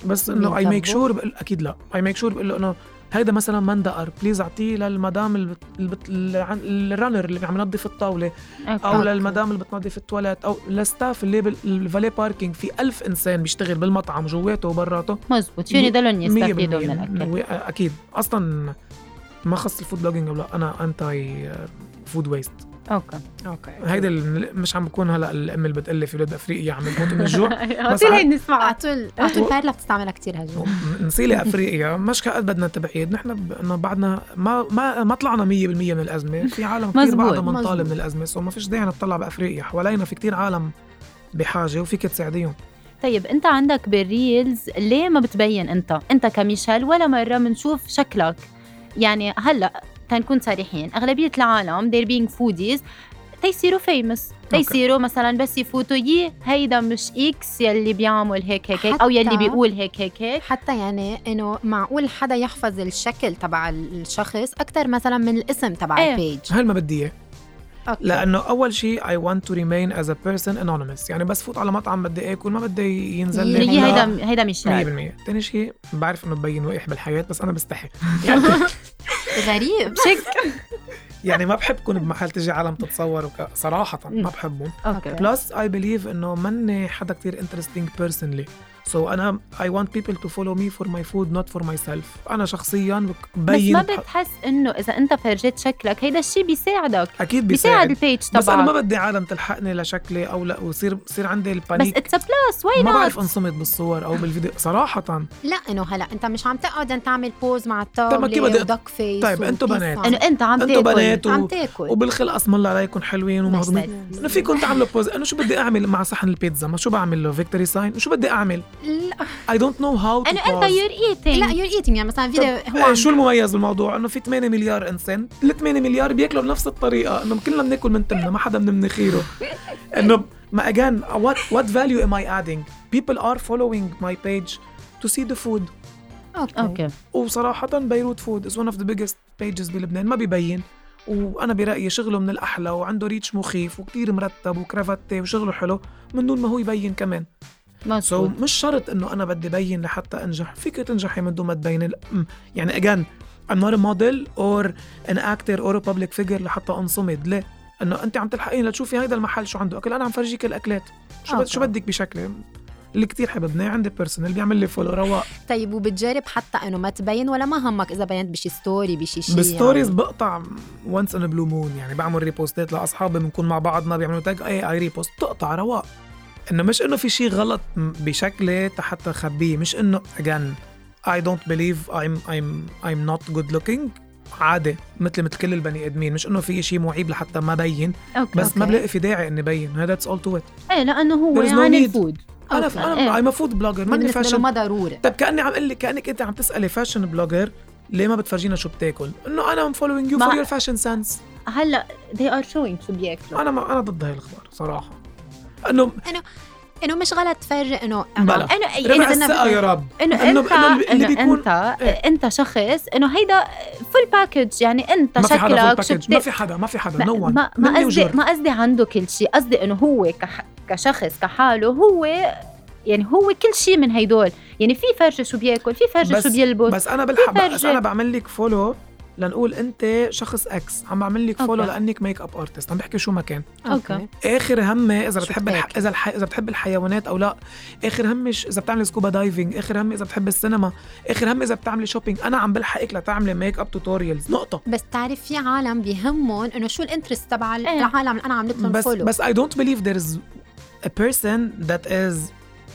S3: بس إنه
S1: I
S3: make؟ sure أكيد لا. I make sure بقول له إنه هيدا مثلا مندقر please أعطيه للمدام اللي بت... اللي عم ينظف الطاولة.
S1: أو.
S3: للمدام اللي بتنظف التواليت أو لل staff اللي بال valet parking في ألف إنسان بيشتغل بالمطعم جواته وبراته
S2: مزبوط شو يضلهم يستفيدوا. من
S3: الأكل أكيد أصلا ما خص ال food blogging أو لا أنا anti food waste
S2: okay.
S1: okay.
S3: هيدا مش عم بكون هلأ الأم اللي بتقلي في ولاد أفريقيا عم بتموت من الجوع. [LAUGHS]
S2: بس هي نسمعها.
S1: عطول عطول بيرلا بتستعملها كتير هال joke
S3: نسيلي أفريقيا. مش كقد بدنا تبعيد. نحن ب... إنه بعدنا ما ما ما طلعنا 100% من الأزمة. في عالم كثير. بعدها
S1: مزبوط.
S3: من الأزمة. so ما فيش داعي نطلع بأفريقيا. حوالينا في كتير عالم بحاجة وفيك تساعديهم.
S2: طيب أنت عندك بال reels ليه ما بتبين أنت؟ أنت كميشيل ولا مرة بنشوف شكلك؟ يعني هلأ تنكون صريحين. أغلبية العالم they're being foodies. تيصيروا famous تيصيروا مثلا بس يفوتوا يي هيدا مش X يلي بيعمل هيك هيك هيك أو يلي بيقول هيك هيك هيك.
S1: حتى يعني إنه معقول حدا يحفظ الشكل تبع الشخص أكثر مثلا من الاسم تبع
S2: إيه.
S1: ال page
S3: هل ما بدي إياه؟
S1: okay.
S3: لأنه أول شيء I want to remain as a person anonymous. يعني بس فوت على مطعم بدي اكل ما بدي ينزل لي
S1: لا.
S2: هيدا هيدا ميشيل
S3: 100% ثاني شيء بعرف إنه ببين وقح بالحياة بس أنا بستحي. يعني [LAUGHS] [LAUGHS]
S1: غريب. [LAUGHS]
S2: شك.
S3: يعني ما بحب كون بمحل تجي عالم تتصور وك... صراحة ما بحبهم.
S2: okay.
S3: plus I believe إنه ماني حدا كتير interesting personally so أنا I want people to follow me for my food not for my self أنا شخصيا بك-
S2: بس
S3: ببين
S2: ما بتحس إنه إذا أنت فرجيت شكلك هيدا الشيء بيساعدك.
S3: أكيد
S2: بيساعد.
S3: بيساعد
S2: ال page
S3: بس أنا ما
S2: تبعك.
S3: بدي عالم تلحقني لشكلي أو لا ويصير يصير عندي
S2: بس
S3: البانيك
S2: it's plus why
S3: ما بعرف أنصمت بالصور أو بالفيديو. صراحة.
S1: لا إنه هلا أنت مش عم تقعد أنت تعمل pose مع
S3: طيب
S1: الطاوله
S3: و
S1: duck face
S3: طيب، انتو
S1: و
S3: peace
S1: بنات.
S2: إنه أنت عم
S3: انتو
S2: تاكل.
S3: بنات و...
S1: عم تاكل.
S3: وبالخلق اسم الله عليكم حلوين ومهضومين إنه فيكم تعملوا pose انه شو بدي أعمل مع صحن البيتزا؟ ما شو بعمل له victory sign شو بدي أعمل؟
S1: لا
S3: I don't know how
S2: انه أنت يور eating
S1: لا you're eating يعني مثلا فيديو هو عم-
S3: شو المميز بالموضوع؟ إنه في 8 مليار إنسان. ال 8 مليار بياكلوا بنفس الطريقة. إنه كلنا بناكل من تمنا ما حدا من مناخيره إنه ما again what what value am I adding? People are following my page to see the food.
S1: okay
S2: okay
S3: وصراحة بيروت فود is one of the biggest pages بلبنان. ما بيبين. وأنا برأيي شغله من الأحلى وعنده reach مخيف وكتير مرتب و creative وشغله حلو من دون ما هو يبين كمان. سو so, مش شرط إنه أنا بدي بين لحتى أنجح. فيك تنجحي من دون ما تبيني يعني again I'm not a model or an actor or a public figure لحتى أنصمد. ليه؟ إنه أنت عم تلحقيني لتشوفي هيدا المحل شو عنده. اكل أنا عم فرجيك الأكلات. شو بد-
S1: okay.
S3: شو بدك بشكل؟ اللي كتير حببني عندي personal بيعمل لي follow رواق.
S1: طيب وبتجرب حتى إنه ما تبين ولا ما همك إذا بينت بشي story بشي شيء
S3: بال stories
S1: يعني.
S3: بقطع once in blue moon يعني بعمل repost ات لأصحابي بنكون مع بعضنا بيعملوا tag I I repost بتقطع رواق. إنه مش إنه في شيء غلط بشكلي حتى اخبيه مش إنه again I don't believe I'm I'm I'm not good looking. عادي مثل مثل كل البني آدمين. مش إنه في شيء معيب لحتى ما بين.
S2: okay
S3: بس ما
S1: okay.
S3: بلاقي في داعي إني بين. that's all to it
S2: إيه لأنه هو
S3: is no. ال
S2: food
S3: أنا
S2: okay.
S3: أنا a food blogger ماني fashion
S1: ما ضروري.
S3: طيب كأني عم أقول لك كأنك أنت عم تسألي fashion blogger ليه ما بتفرجينا شو بتاكل؟ إنه أنا am following you
S2: ما-
S3: for your fashion sense
S2: هلأ they are showing شو بياكلوا.
S3: أنا ما أنا ضد هاي الأخبار صراحة. انه
S1: انه مش غلط تفرق
S3: إنه. إنه رب.
S2: إنه
S3: إنه-
S2: انت
S3: إنه اللي
S2: إنه
S3: بيكون-
S2: انت
S3: إيه.
S2: أنت شخص إنه هيدا full package يعني أنت
S3: ما في حدا
S2: شكلك
S3: full
S2: شو
S3: package ما في حدا ما في حدا.
S2: ما
S3: نو
S2: ما, ما قصدي ما قصدي عنده كل شيء. قصدي إنه هو كح كشخص كحاله هو يعني هو كل شيء من هيدول. يعني في فرجه شو بياكل في فرجه
S3: بس-
S2: شو بيلبس
S3: بس أنا بلحق بس
S2: فرجة.
S3: أنا بعمل لك follow لنقول أنت شخص X عم بعمل لك follow. لأنك makeup artist عم بحكي شو ما كان.
S2: okay.
S3: آخر همي
S1: إذا
S3: بتحب الح... إذا الح... إذا بتحب الحيوانات أو لا. آخر همي ش- إذا بتعملي scuba diving آخر همي إذا بتحب السينما. آخر همي إذا بتعملي shopping أنا عم بلحقك لتعملي makeup tutorials نقطة.
S1: بس تعرف في عالم بيهمهم إنه شو ال interest تبع
S2: إيه.
S1: العالم اللي أنا عملت لهم
S3: بس
S1: follow
S3: بس I don't believe there is a person that is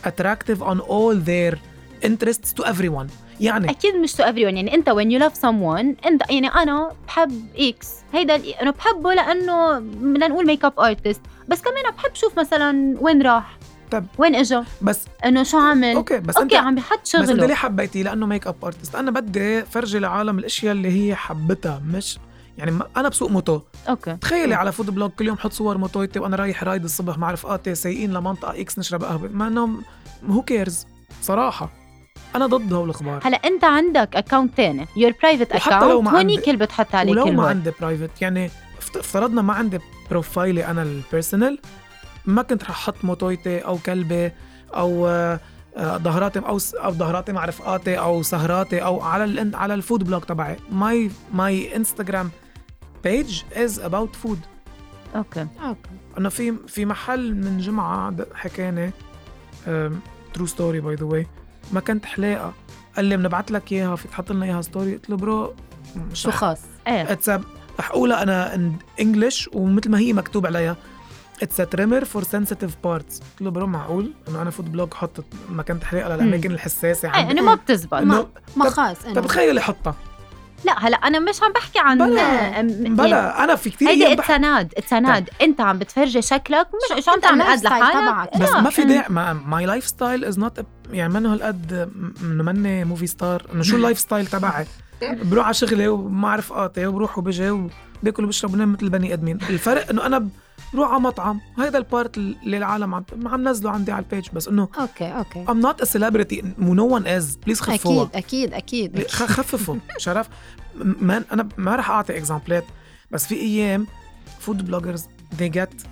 S3: attractive on all their interests to everyone. يعني.
S2: أكيد مش to everyone. يعني أنت when you love someone أنت يعني أنا بحب X هيدا أنا بحبه لأنه بدنا نقول makeup artist بس كمان بحب شوف مثلا وين راح
S3: طب.
S2: وين إجا
S3: بس
S2: إنه شو عمل
S3: okay بس
S2: okay
S3: انت
S2: عم بحط
S3: بس أنت
S2: شغله.
S3: ليه حبيتيه؟ لأنه makeup artist أنا بدي فرجي لعالم الأشياء اللي هي حبتها مش يعني أنا بسوق موتو.
S2: okay.
S3: تخيلي على food blog كل يوم حط صور موتويتي وأنا رايح رايد الصبح مع رفقاتي سايقين لمنطقة X نشرب قهوة. ما انهم who cares صراحة. أنا ضد هول الأخبار.
S2: هلا أنت عندك account تاني your
S3: private account
S2: هونيك اللي بتحط عليه
S3: ولو
S2: كل
S3: ما عندي private يعني افت- افترضنا ما عندي profile ي أنا ال personal ما كنت رح أحط موتويتي أو كلبي أو آه، آه، ظهراتي أو أو ظهراتي مع رفقاتي أو سهراتي أو على ال على ال food blog تبعي. my my Instagram page is about food
S2: okay.
S1: okay.
S3: انه في في محل من جمعة حكاني true story by the way ما كانت حلاقة. قال لي بنبعث لك إياها فيك تحط لنا إياها story قلت له bro
S1: شو خاص؟
S3: إيه. رح أقولها أنا English ومثل ما هي مكتوب عليها. it's trimmer for sensitive parts قلت له bro معقول؟ إنه أنا food blog حط مكان حلاقة للأماكن الحساسة
S2: إيه
S3: عندي.
S2: إنه ما بتزبط.
S1: ما
S3: طب-
S1: خاص
S3: طب
S1: انه
S3: تخيلي حطها.
S2: لا هلا أنا مش عم بحكي عن
S3: بلا.
S2: أم- يعني
S3: بلا أنا في كثير
S2: هيدي
S3: أيام
S2: it's
S3: بح...
S2: not it's not أنت عم بتفرجي شكلك مش شو عم تعمل قد لحالك.
S3: بس ما في داعي ما my lifestyle is not يعني منه هالقد إنه مني movie star إنه شو ال lifestyle تبعي؟ بروح على شغلي ومع رفقاتي وبروح وبجي وباكل وبشرب ونام مثل البني آدمين. الفرق إنه أنا بروح على مطعم. هيدا ال part اللي العالم عم عم نزله عندي على ال page بس إنه
S1: okay okay.
S3: I'm not a celebrity. no one is please خفوها
S1: أكيد أكيد أكيد.
S3: خ- خففوا [LAUGHS] شرف. ما أنا ما رح أعطي example ات بس في أيام food bloggers they get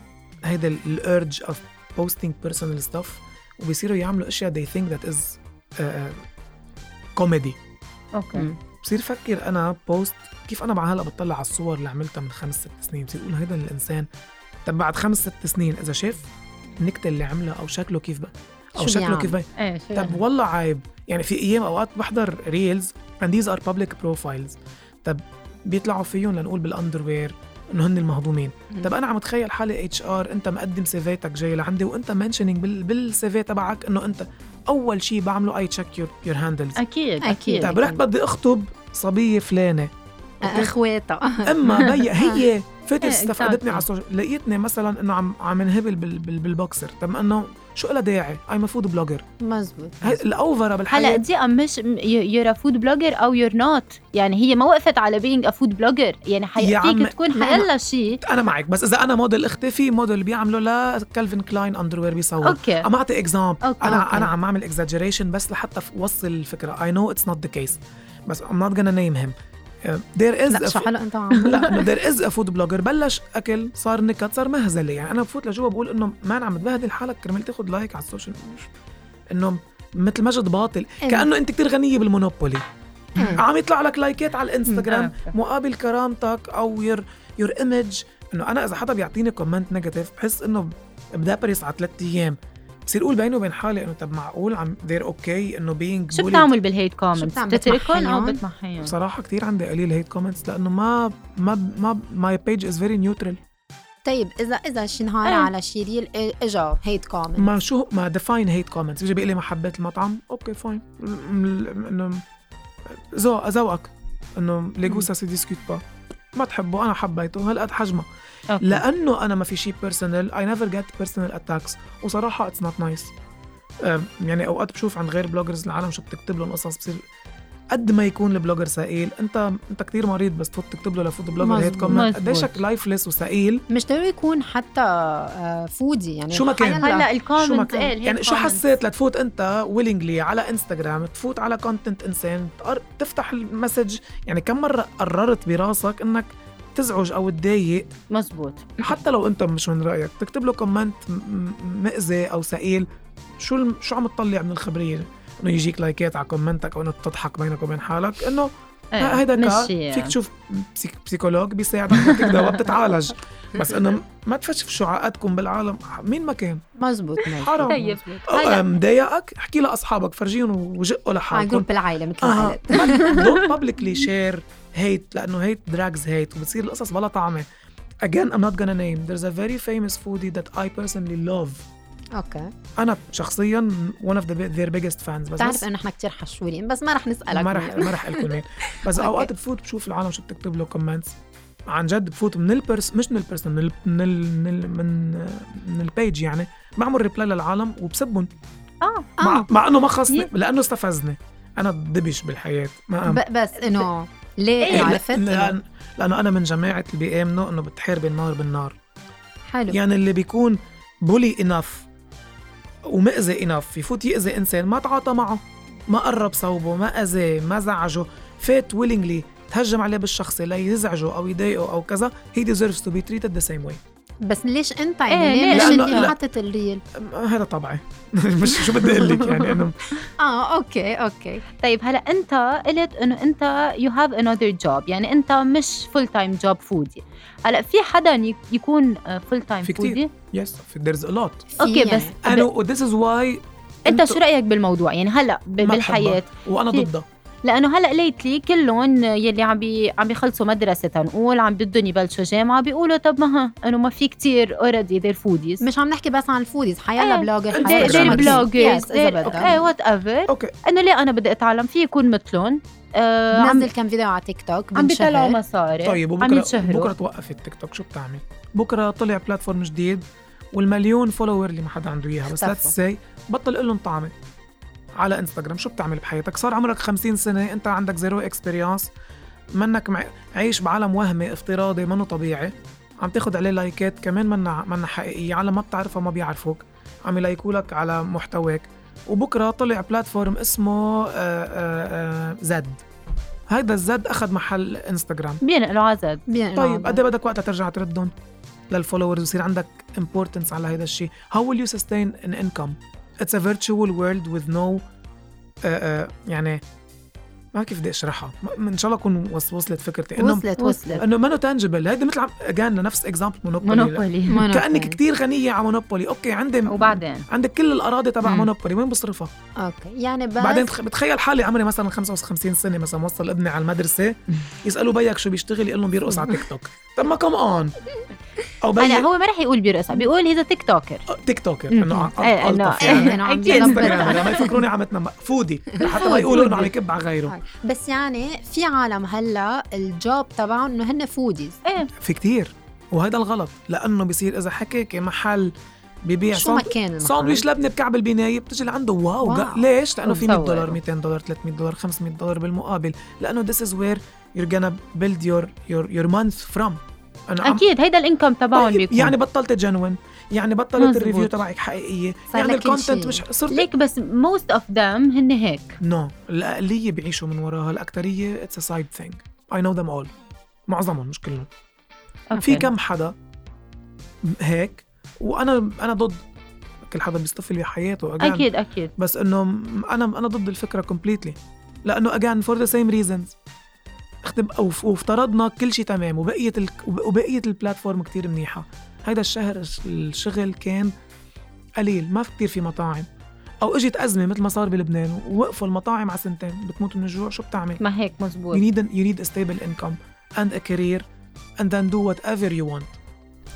S3: هيدا ال urge of posting personal stuff وبيصيروا يعملوا أشياء they think that is
S2: comedy
S1: okay.
S3: بصير فكر أنا post كيف أنا مع هلا بطلع على الصور اللي عملتها من خمس ست سنين. بصير أقول هيدا الإنسان طب بعد خمس ست سنين إذا شاف النكته اللي عملها أو شكله كيف بقى
S1: أو
S3: شكله
S1: بيعمل؟
S3: كيف بقى
S2: إيه
S3: طب
S2: يعني؟
S3: والله عيب يعني في أيام أوقات بحضر reels and these are public profiles طب بيطلعوا فيهم لنقول بال underwear إنه هن المهضومين
S1: مم.
S3: طب أنا عم تخيل حالي HR أنت مقدم CV تك جاي لعندي وأنت mentioning بال بال CV تبعك إنه أنت أول شيء بعمله I check your your handles
S2: أكيد
S1: أكيد.
S2: أكيد
S3: طيب رحت بدي أخطب صبية فلانة
S1: أخواتها. [LAUGHS]
S3: أما بي هي فتت
S2: إيه،
S3: استفادتني. على ال social لقيتني مثلا إنه عم عم انهبل بال بال بالبوكسر. طب إنه شو لها داعي؟ I'm food blogger
S1: مزبوط.
S3: ال over
S2: هلأ
S3: بالحياة
S2: دي أم مش you're food blogger أو you're not يعني هي ما وقفت على being a food blogger يعني
S3: عم،
S2: فيك تكون حيلا شيء
S3: أنا معك. بس إذا أنا موديل أختي في موديل بيعملوا ل Calvin Klein underwear بيصور
S2: okay.
S3: عم أعطي
S2: example
S3: أنا
S1: okay.
S3: أنا عم أعمل exaggeration بس لحتى اوصل الفكرة. I know it's not the case بس I'm not gonna name him. there is
S1: لا شو حلو انت عم [LAUGHS]
S3: لا ذير از فود بلوجر بلش أكل صار نكت صار مهزلة. يعني أنا بفوت لجوا بقول إنه man عم تبهدل حالك كرمال تاخذ like على ال social media. إنه مثل مجد باطل.
S1: إيه.
S3: كأنه أنت كتير غنية بال Monopoly.
S1: إيه.
S3: عم يطلع لك like ات على الإنستغرام.
S2: okay.
S3: مقابل كرامتك أو your your image إنه أنا إذا حدا بيعطيني comment negative بحس إنه ب depress على ثلاث أيام. بصير أقول بيني وبين حالي انه طب معقول عم they're okay انه being
S2: شو بتعمل بال hate
S1: comments؟
S2: بتتركهم أو
S1: بتمحيهم؟
S3: بصراحه كثير عندي قليل hate comments لأنه ما ما ما my page is very neutral
S1: طيب اذا اذا شي نهار
S2: إيه.
S1: على شي reel اجا hate comment
S3: ما شو ما define hate comments بيجي بيقول لي ما حبيت المطعم okay fine انه ذوق ذوقك انه les goûts ça se discute pas ما تحبه أنا حبيته هالقد حجمها
S2: okay.
S3: لأنه أنا ما في شيء personal I never get personal attacks وصراحة it's not nice يعني أوقات بشوف عن غير bloggers العالم شو بتكتب لهم قصص بصير قد ما يكون ال blogger ثقيل انت انت كثير مريض بس تفوت تكتب له ل food blogger
S1: hate.
S3: comment قديشك. lifeless وثقيل
S1: مش ضروري يكون حتى آه، foodie يعني
S3: شو ما كان.
S2: هلا
S3: شو ما
S2: ال
S3: comment
S2: إيه
S3: يعني شو حسيت لتفوت انت willingly على انستغرام تفوت على content انسان تفتح ال message. يعني كم مرة قررت براسك انك تزعج أو تضايق؟
S2: مزبوط
S3: حتى لو انت مش من رأيك تكتب له comment مأذي أو ثقيل شو شو عم تطلع من الخبرية؟ إنه يجيك like ات على comment ك أو إنه تضحك بينك وبين حالك إنه
S2: إيه،
S3: هيدا كا
S2: شي-
S3: فيك تشوف psych psychologue بيساعدك تعطيك دواء بتتعالج. [LAUGHS] بس إنه ما تفشفشوا عقدكم بالعالم مين ما كان.
S1: مزبوط
S3: حرام.
S2: طيب
S3: مضايقك احكي لأصحابك فرجيهم وجقوا
S1: على
S3: لحالكم
S1: group العائلة مثل ما قلت
S3: don't publicly share hate لأنه hate drags hate وبتصير القصص بلا طعمة. Again I'm not gonna name. There's a very famous foodie that I personally love.
S1: okay.
S3: أنا شخصيا of the, their biggest fans بس
S1: بتعرف إنه نحن كثير حشورين بس ما رح نسألك
S3: ما رح. [LAUGHS] ما رح لكم مين. بس [LAUGHS]
S1: okay.
S3: أوقات بفوت بشوف العالم شو بتكتب له comments عن جد بفوت من ال pers مش من ال person من ال من ال من ال من, من ال page يعني. بعمل reply للعالم وبسبهم.
S2: آه
S3: مع,
S1: آه.
S3: مع إنه ما خصني. لأنه استفزني. أنا دبش بالحياة. ما
S1: ب- بس إنه ليه
S2: إيه،
S1: عرفت؟
S3: لأن لأنه أنا من جماعة اللي بيآمنوا إنه بتحارب النار بالنار.
S1: حلو.
S3: يعني اللي بيكون bully enough ومأذي enough يفوت يأذي إنسان ما تعاطى معه ما قرب صوبه ما اذاه ما زعجه. فات willingly تهجم عليه بالشخصي ليزعجه أو يضايقه أو كذا. He deserves to be treated the same way.
S1: بس ليش انت يعني ليه
S2: ليش؟
S1: مش
S3: لأنه-
S1: اللي
S3: لا.
S1: حاطط ال
S3: reel هذا طبعي [LAUGHS] مش شو بدي أقول لك يعني انه [LAUGHS]
S1: آه okay okay
S2: طيب هلا أنت قلت إنه أنت you have another job يعني أنت مش full time job foodie هلا في حدا يك- يكون full time
S3: في كتير. foodie yes a lot
S1: في
S2: okay
S1: يعني.
S2: بس
S3: أنا
S2: ب...
S3: و this is why أنت
S2: شو رأيك بالموضوع يعني هلا
S3: بالحياة.
S2: وأنا
S3: ضدها
S2: لأنه هلأ lately كلهم يلي عم بي عم بيخلصوا مدرسة تنقول عم بدهم يبلشوا جامعة بيقولوا طب ما ها إنه ما في كتير already there foodies
S1: مش عم نحكي بس عن ال
S3: foodies
S1: حيلا إيه.
S2: blogger
S1: there.
S2: bloggers
S1: Yes، إذا بدك
S2: إيه whatever
S3: okay
S2: إنه ليه أنا بدي أتعلم؟ في يكون مثلهم آه
S1: نزل كم فيديو على تيك توك
S2: عم بيطلعوا مصاري.
S3: طيب وبكره بكرة توقف التيك توك شو بتعمل؟ بكرة طلع platform جديد والمليون follower اللي ما حدا عنده إياها بس
S1: اختفوا.
S3: let's say بطل قول لهم طعمه على انستغرام شو بتعمل بحياتك؟ صار عمرك 50 سنة انت عندك zero experience منك مع... عايش بعالم وهمي افتراضي منه طبيعي. عم تاخد عليه لايكات كمان منا منا حقيقية عالم ما بتعرفها ما بيعرفوك. عم يلايكوا لك على محتواك. وبكرة طلع platform اسمه آه، آه، آه، Z. هيدا ال Z أخذ محل انستغرام
S2: بينقلوا ع Z
S1: بين
S3: طيب قد إيه بدك وقتها ترجع تردهم لل followers ويصير عندك importance على هذا الشيء how will you sustain an income? It's a virtual world with no uh, uh, يعني ما كيف بدي أشرحها؟ إن شاء الله أكون وص- وصلت فكرتي. إنه
S1: وصلت وصلت.
S3: إنه منه tangible هيدي مثل again نفس example مونوبولي
S2: مونوبولي
S3: كأنك كتير غنية على مونوبولي okay عندي
S2: وبعدين؟
S3: عندك كل الأراضي تبع. مونوبولي وين بصرفها؟
S1: okay يعني بس
S3: بعدين تخ- بتخيل حالي عمري مثلا 55 سنة مثلا موصل ابني على المدرسة [LAUGHS] يسألوا بيك شو بيشتغل يقول لهم بيرقص على [LAUGHS] تيك توك طب ما come on أو
S2: هلا هو ما رح يقول بيرقص بيقول هيدا
S3: TikToker Tik
S2: Toker.
S3: إنه أ-
S2: إيه، إنه-
S3: ألطف يعني. إنستغرام ما يفكروني عم أتنمر foodie حتى ما يقولوا إنه عم يكب على غيره
S1: بس يعني في عالم هلا ال job تبعهم إنه هن foodies
S2: إيه
S3: في كتير وهذا الغلط لأنه بصير إذا حكيك محل ببيع
S1: شو ما كان.
S3: ساندويش لبنة بكعب البنايه بتجي لعنده
S1: wow,
S3: wow. ليش؟ لأنه في 100
S2: وبصور.
S3: دولار 200 دولار 300 دولار 500 دولار بالمقابل لأنه this is where you're gonna build your your your month from أنا
S2: أكيد هيدا ال income تبعهم
S3: طيب
S2: بيكون.
S3: يعني بطلت جنون يعني بطلت
S2: مزبوط.
S3: ال review تبعك
S1: حقيقية.
S3: يعني ال
S1: content.
S3: مش صرت
S2: ليك بس most of them هن هيك.
S3: no الاقليه بيعيشوا من وراها الاكثريه it's a side thing I know them all معظمهم مش كلهم.
S2: okay.
S3: في كم حدا هيك وأنا أنا ضد كل حدا بيصطفل بحياته.
S2: أكيد أكيد.
S3: بس إنه أنا أنا ضد الفكرة completely لأنه again for the same reasons وافترضنا كل شيء تمام وبقيه ال... وبقيه ال platform كتير منيحة. هيدا الشهر الشغل كان قليل ما كتير في مطاعم. أو إجت أزمة مثل ما صار بلبنان ووقفوا المطاعم على سنتين بتموت من الجوع شو بتعمل؟
S2: ما هيك مزبوط.
S3: You need, you need a stable income and a career and then do whatever you want.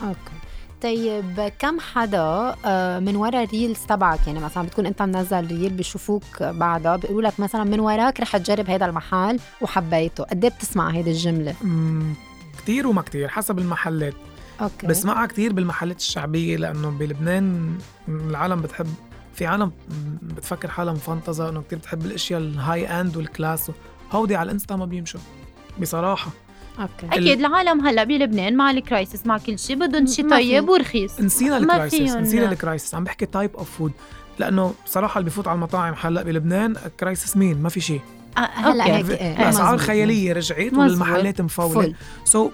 S1: okay. طيب كم حدا آه، من ورا ال reels تبعك؟ يعني مثلا بتكون أنت منزل reel بيشوفوك بعدها بيقولوا لك مثلا من وراك رح تجرب هذا المحل وحبيته. قد إيه بتسمع هيدي الجملة؟
S3: مم، كتير وما كتير حسب المحلات.
S1: okay.
S3: بسمعها كتير بالمحلات الشعبية لأنه بلبنان العالم بتحب في عالم بتفكر حالها مفنطزة إنه كتير بتحب الأشياء ال high end وال class هودي على الإنستا ما بيمشوا. بصراحة.
S1: okay.
S2: أكيد العالم هلأ بلبنان مع ال crisis مع كل شيء بدهم شيء. طيب ورخيص.
S3: نسينا ال
S2: crisis
S3: نسينا.
S2: ال
S3: crisis عم بحكي type of food لأنه صراحة اللي بفوت على المطاعم هلأ بلبنان crisis مين؟ ما في شيء
S2: آه،
S1: هلأ
S2: okay.
S1: هيك إيه،
S3: الاسعار. خياليه رجعت. والمحلات مفولة.
S1: so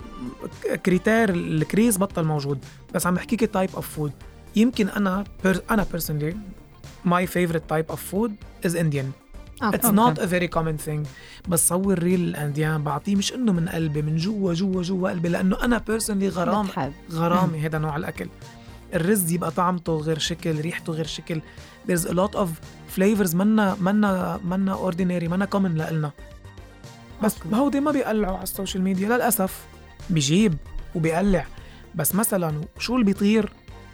S3: critère ال crise بطل موجود. بس عم بحكيك type of food يمكن أنا per أنا personally my favorite type of food is Indian
S1: it's
S3: not a very common thing بس صور reel ال Indian بعطيه مش إنه من قلبي من جوا جوا جوا قلبي لأنه أنا personally غرام
S1: بتحب.
S3: غرامي هذا نوع الأكل. الرز يبقى طعمته غير شكل ريحته غير شكل. There's a lot of flavors منا منا منا ordinary منا common لإلنا. بس. هودي ما بيقلعوا على ال social media للأسف. بيجيب وبيقلع. بس مثلا شو اللي بيطير؟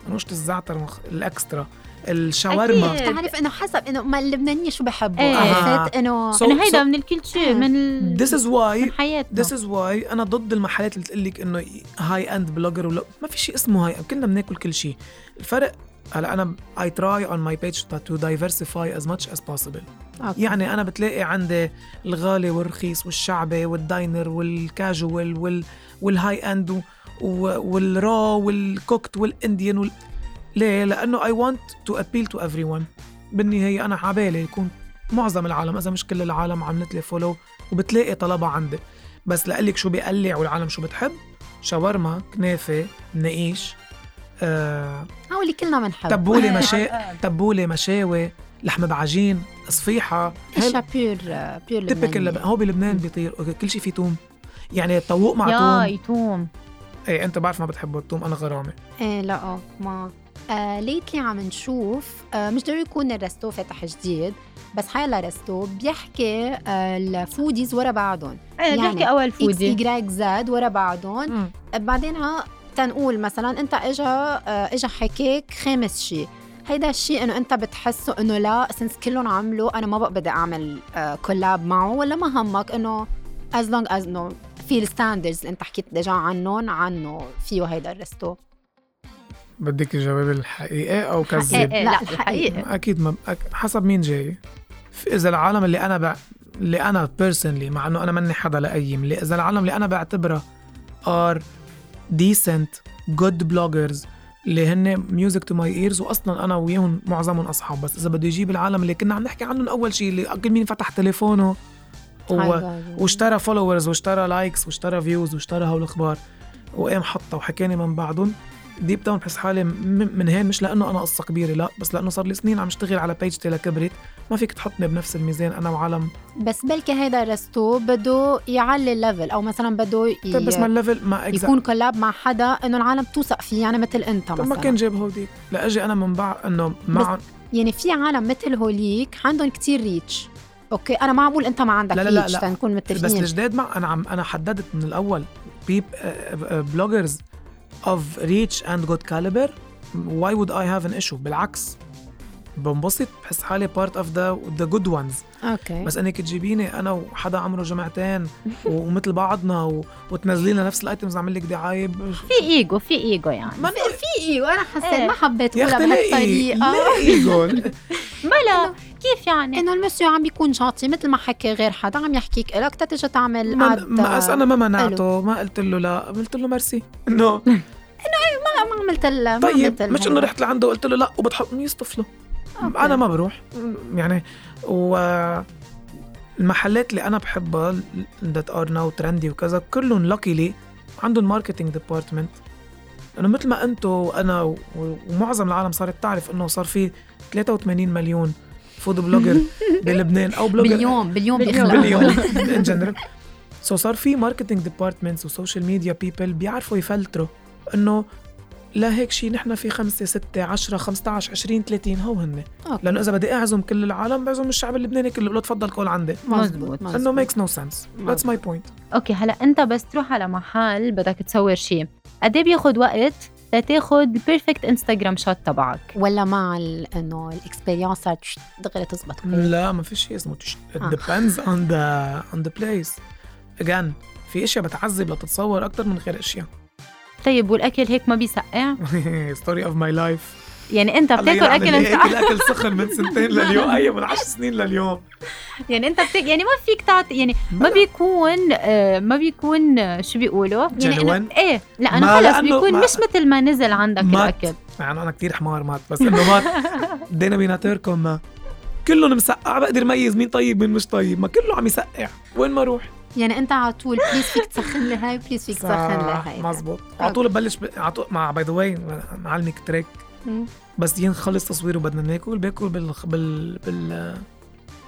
S3: منقوشة الزعتر ال extra. الشاورما
S2: أكيد.
S1: بتعرف إنه حسب إنه ما اللبنانيه شو بحبوا
S2: إيه.
S1: عرفت إنه
S3: So-
S2: إنه هيدا
S3: so-
S2: من ال culture
S1: إيه.
S2: من ال...
S3: this is why
S2: من حياتنا
S3: This is why أنا ضد المحلات اللي تقول لك إنه high-end blogger ولا ما في شيء اسمه هاي كلنا بناكل كل شيء الفرق هلا I try on my page to diversify as much as possible
S1: okay.
S3: يعني أنا بتلاقي عندي الغالي والرخيص والشعبي والداينر والكاجوال وال والهاي أند و- و- والرا والكوكت والإنديان وال... ليه؟ لأنه I want to appeal to everyone. بالنهاية أنا عبالي يكون معظم العالم إذا مش كل العالم عملت لي follow وبتلاقي طلبها عندي. بس لقلك شو بيقلع والعالم شو بتحب؟ شاورما كنافة نقيش آه،
S1: هولي كلنا بنحب.
S3: تبولة [LAUGHS] مشا تبولة مشاوي لحمة بعجين صفيحة
S1: اشياء بيور بيور
S3: تبكل هو بلبنان بيطير. كل شيء فيه توم. يعني طوق مع
S2: يا
S3: توم. إيه أنت بعرف ما بتحبوا التوم. أنا غرامة.
S1: إيه لا ما آه ليتلي عم نشوف آه مش ضروري يكون الريستو فاتح جديد بس حيلا ريستو بيحكي آه الفوديز ورا بعضهم.
S2: يعني
S1: يعني
S2: بحكي أول
S1: إكس
S2: فودي
S1: يجراك زد ورا بعضهم.
S2: مم.
S1: بعدينها تنقول مثلا أنت إجا آه، إجا حكيك خامس شيء. هيدا الشيء إنه أنت بتحسه إنه لا sense كلهم عملوا أنا ما بقى بدي اعمل collab معه ولا ما همك إنه as long as إنه في ال standards اللي أنت حكيت déjà عنهم عنه فيه هيدا ال resto
S3: بدك الجواب الحقيقي
S2: أو
S3: كذب
S1: لا،
S2: لا.
S1: الحقيقة
S3: أكيد ما أك- حسب مين جاي. إذا العالم اللي أنا بع... اللي أنا personally مع إنه أنا مني حدا لئيم اللي إذا العالم اللي أنا بعتبرها are decent good bloggers اللي هن music to my ears واصلا أنا وياهم معظمهم أصحاب. بس إذا بده يجيب العالم اللي كنا عم نحكي عنهم أول شيء اللي كل مين فتح تليفونه و... واشترى followers واشترى likes واشترى views واشترى هول الأخبار. وقام حطها وحكاني من بعدهم. deep down بحس حالي من هين مش لأنه أنا قصة كبيرة لا بس لأنه صار لي سنين عم اشتغل على page تي لكبرت ما فيك تحطني بنفس الميزان أنا وعالم.
S1: بس بلكي هيدا ال resto بده يعلي ال level أو مثلا بده ي...
S3: طيب بس ما ال level ما exact
S1: يكون collab مع حدا إنه العالم توثق فيه يعني مثل أنت
S3: طب
S1: مثلا.
S3: ما كان جاب هوديك لأجي أنا من بعد إنه مع
S1: يعني في عالم مثل هوليك عندهم كتير reach okay أنا ما عم بقول أنت ما عندك
S3: لا لا لا لا.
S1: تنكون
S3: بس
S1: متفقين
S3: الجداد مع أنا عم أنا حددت من الأول. big bloggers of reach and good caliber why would I have an issue بالعكس بنبسط بحس حالي بارت اوف ذا ذا جود وانز
S1: أوكي.
S3: بس انك تجيبيني أنا وحدا عمره جمعتين ومثل بعضنا و... وتنزلي لنا نفس الايتمز اعمل لك دعايه ب...
S2: في إيجو في إيجو يعني.
S3: ما
S1: في إيه وأنا حسيت
S2: إيه.
S1: ما حبيت اقولها
S3: لاقي
S1: بهالطريقة.
S3: لاقي جول
S2: بلا كيف يعني؟
S1: إنه المسيو عم بيكون جاطي مثل ما حكي غير حدا عم يحكيك لك تتجي تعمل
S3: ما ما أنا ما منعته ما قلت له لا قلت له ميرسي. إنه [LAUGHS]
S1: ما ما عملت ال- ما
S3: طيب مش إنه رحت لعنده وقلت له لا وبتحط يصطفله
S1: okay.
S3: أنا ما بروح. يعني و المحلات اللي أنا بحبها that are now trendy وكذا كلهم luckily عندهم marketing department لأنه مثل ما أنتم وأنا ومعظم العالم صارت تعرف إنه صار في 83 مليون food blogger بلبنان أو blogger
S1: باليوم باليوم
S2: باليوم.
S1: بيخلق.
S3: باليوم in general so صار في marketing departments و social media people بيعرفوا يفلتروا إنه لا هيك شيء نحن في خمسة ستة عشرة 15 20 30 هو هن.
S1: okay.
S3: لأنه إذا بدي أعزم كل العالم بعزم الشعب اللبناني كله. بقول تفضل كل عندي.
S1: مزبوط
S2: مزبوط.
S3: إنه makes no sense that's my point
S2: okay هلا أنت بس تروح على محل بدك تصور شيء قد إيه بياخد وقت؟ لتاخد ال perfect Instagram shot تبعك.
S1: ولا مع إنه ال experience صارت دغري تزبط.
S3: لا ما في شيء اسمه depends on the on the place. Again في أشياء بتعذب لتتصور أكثر من غير أشياء.
S2: طيب والأكل هيك ما بيسقع؟
S3: ستوري اوف ماي لايف
S2: يعني انت بتاكل أكل انت
S3: اكل اكل سخن من سنتين [LAUGHS] لليوم. اي من 10 سنين لليوم.
S2: يعني انت بتاكل يعني ما فيك تعطي يعني ما بيكون آه ما بيكون آه، شو بيقولوا؟ يعني؟ إنه- إيه
S3: لأنه
S2: خلص بيكون مش مثل ما نزل عندك
S3: مات.
S2: الأكل.
S3: يعني أنا كثير حمار مات بس إنه مات. [LAUGHS] بدينا بيناتيركم كلهم مسقع بقدر ميز مين طيب مين مش طيب. ما كله عم يسقع. وين ما أروح
S1: يعني انت على طول please فيك تسخن لي هاي please فيك تسخن لي هاي
S3: مزبوط. على طول ببلش ب... على طول مع by the way معلمك
S1: trick.
S3: بس ينخلص تصوير وبدنا ناكل باكل بال بال بال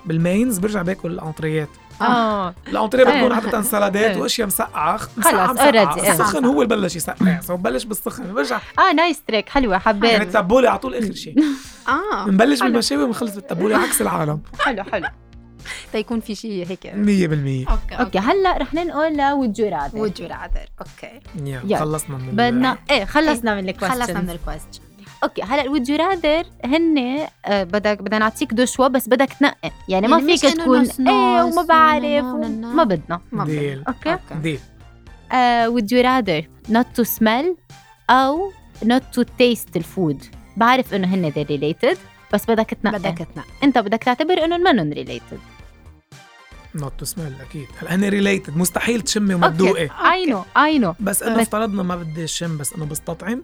S3: بال mains برجع باكل ال
S2: entrée
S3: ات آه. ال entrée بتكون
S2: إيه.
S3: عاده سلادات
S2: إيه.
S3: وأشياء مسقعة.
S2: خلص،
S3: مسقعة.
S2: إيه.
S3: السخن هو اللي بلش يسقع. so ببلش بالسخن. برجع
S2: آه nice trick حلوة
S3: يعني
S2: حبيت
S3: التبولة على طول آخر شيء.
S1: آه.
S3: بنبلش. بالمشاوي وبنخلص بالتبولة عكس العالم.
S2: حلو حلو. [LAUGHS]
S1: تيكون في شيء هيك.
S3: 100%
S1: okay
S2: okay هلأ رح ننقل
S1: you rather
S3: okay.
S2: يلا.
S3: خلصنا من
S2: بدنا إيه خلصنا من ال question
S1: خلصنا من ال
S2: question okay هلا ال would you rather هن بدك بدنا نعطيك deux choix بس بدك تنقي. يعني ما
S1: يعني
S2: فيك
S1: إنه
S2: تكون
S1: إيه
S2: وما بعرف. ما بدنا.
S1: ما
S3: ديل.
S1: بدنا.
S2: okay.
S3: deal.
S2: would you rather not to smell أو not to taste الـ food بعرف إنه هن they related بس بدك تنقي.
S1: بدك تنقي.
S2: أنت بدك تعتبر إنه منن related.
S3: not to smell أكيد. هلا هن related مستحيل تشمي وما تذوقي
S2: I know I know.
S3: بس إنه
S2: بس-
S3: افترضنا ما بدي الشم بس إنه بستطعم.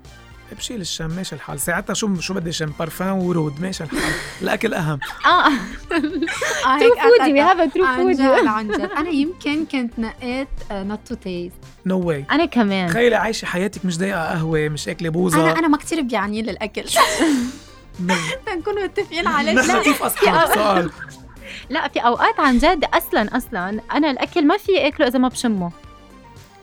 S3: بشيل الشم ماشي الحال. ساعتها شو شو بدي شم بارفان ورود ماشي الحال. [LAUGHS] الأكل أهم.
S2: آه.
S1: آه [LAUGHS]
S2: true foodie we have a true
S1: عن جد أنا يمكن كنت نقيت not to taste
S3: no way
S2: أنا كمان.
S3: تخيلي عايشة حياتك مش ضايقة قهوة مش أكلة بوظة.
S1: أنا أنا ما كثير بيعني لي الاكل [LAUGHS] نكون متفقين على
S3: نحن
S1: شيء
S3: كيف أصحاب؟ سؤال.
S2: لا في أوقات عن جد أصلا أصلا أنا الأكل ما في أكله إذا ما بشمه.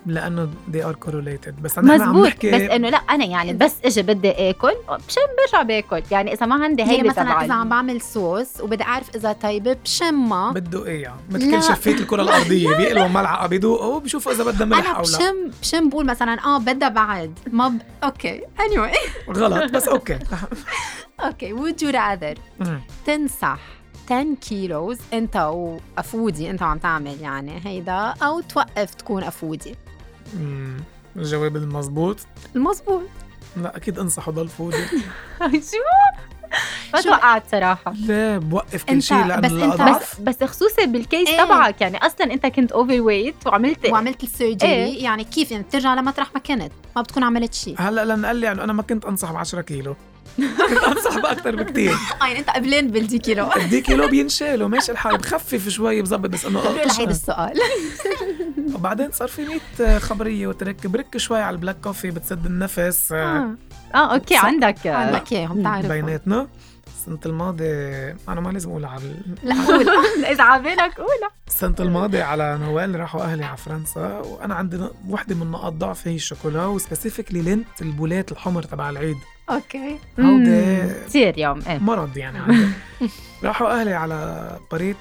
S3: لأنه they are correlated. بس عم
S2: مزبوط.
S3: نحكي
S2: بس إنه لا أنا يعني بس إجي بدي آكل بشم برجع باكل. يعني إذا ما عندي
S1: هي مثلا إذا عم بعمل صوص وبدي أعرف إذا طيبة بشمها.
S3: بده إيه يعني؟ مثل. كل شفيت الكرة [LAUGHS] الأرضية بيقلوا ملعقة بيذوقوا بيشوفوا إذا بدها ملح
S1: أنا
S3: أو لا.
S1: بشم بشم بقول مثلا آه بدها بعد. ما ب... okay anyway.
S3: غلط بس أوكي. [LAUGHS]
S1: أوكي would you rather. تنصح 10 كيلوز أنت و a foodie أنت عم تعمل يعني هيدا أو توقف تكون a
S3: foodie؟ الجواب المضبوط
S1: المزبوط
S3: لا أكيد أنصحه ضل فودي [LAUGHS]
S2: شو؟ ما توقعت صراحة.
S3: لا بوقف كل
S1: أنت-
S3: شيء لأنه
S1: بس
S3: الاضعف
S2: بس بس خصوصي بالكيس
S1: إيه.
S2: تبعك يعني أصلا أنت كنت اوفر ويت وعملت [LAUGHS]
S1: وعملت السيرجري
S2: إيه.
S1: يعني كيف يعني بترجع لمطرح ما كنت ما بتكون عملت شيء.
S3: هلأ لأن قال لي يعني أنا ما كنت أنصح ب 10 كيلو. كنت أنصح باكثر بكثير [LAUGHS]
S1: آه يعني أنت؟ قبلين بالدي كيلو.
S3: دي كيلو بينشالوا ماشي الحال. بخفف شوي بظبط بس إنه.
S1: هيدا السؤال [LAUGHS]
S3: وبعدين صار في 100 خبرية وترك برك شوي على البلاك كوفي بتسد النفس. آه،
S1: آه.
S2: آه
S3: okay.
S2: عندك.
S1: عندك إياهم تعرف
S3: بيناتنا. السنة الماضية أنا ما لازم أقول على
S1: لا قول. [LAUGHS]
S2: إذا عبالك قولها
S3: السنة الماضية على نوال راحوا أهلي على فرنسا وأنا عندي وحدة من نقاط ضعفي هي الشوكولا و specifically Lindt ال boulettes الحمر تبع العيد.
S1: أوكي.
S3: هودي
S2: كثير يوم إيه.
S3: مرض يعني عندي. [LAUGHS] راحوا أهلي على باريس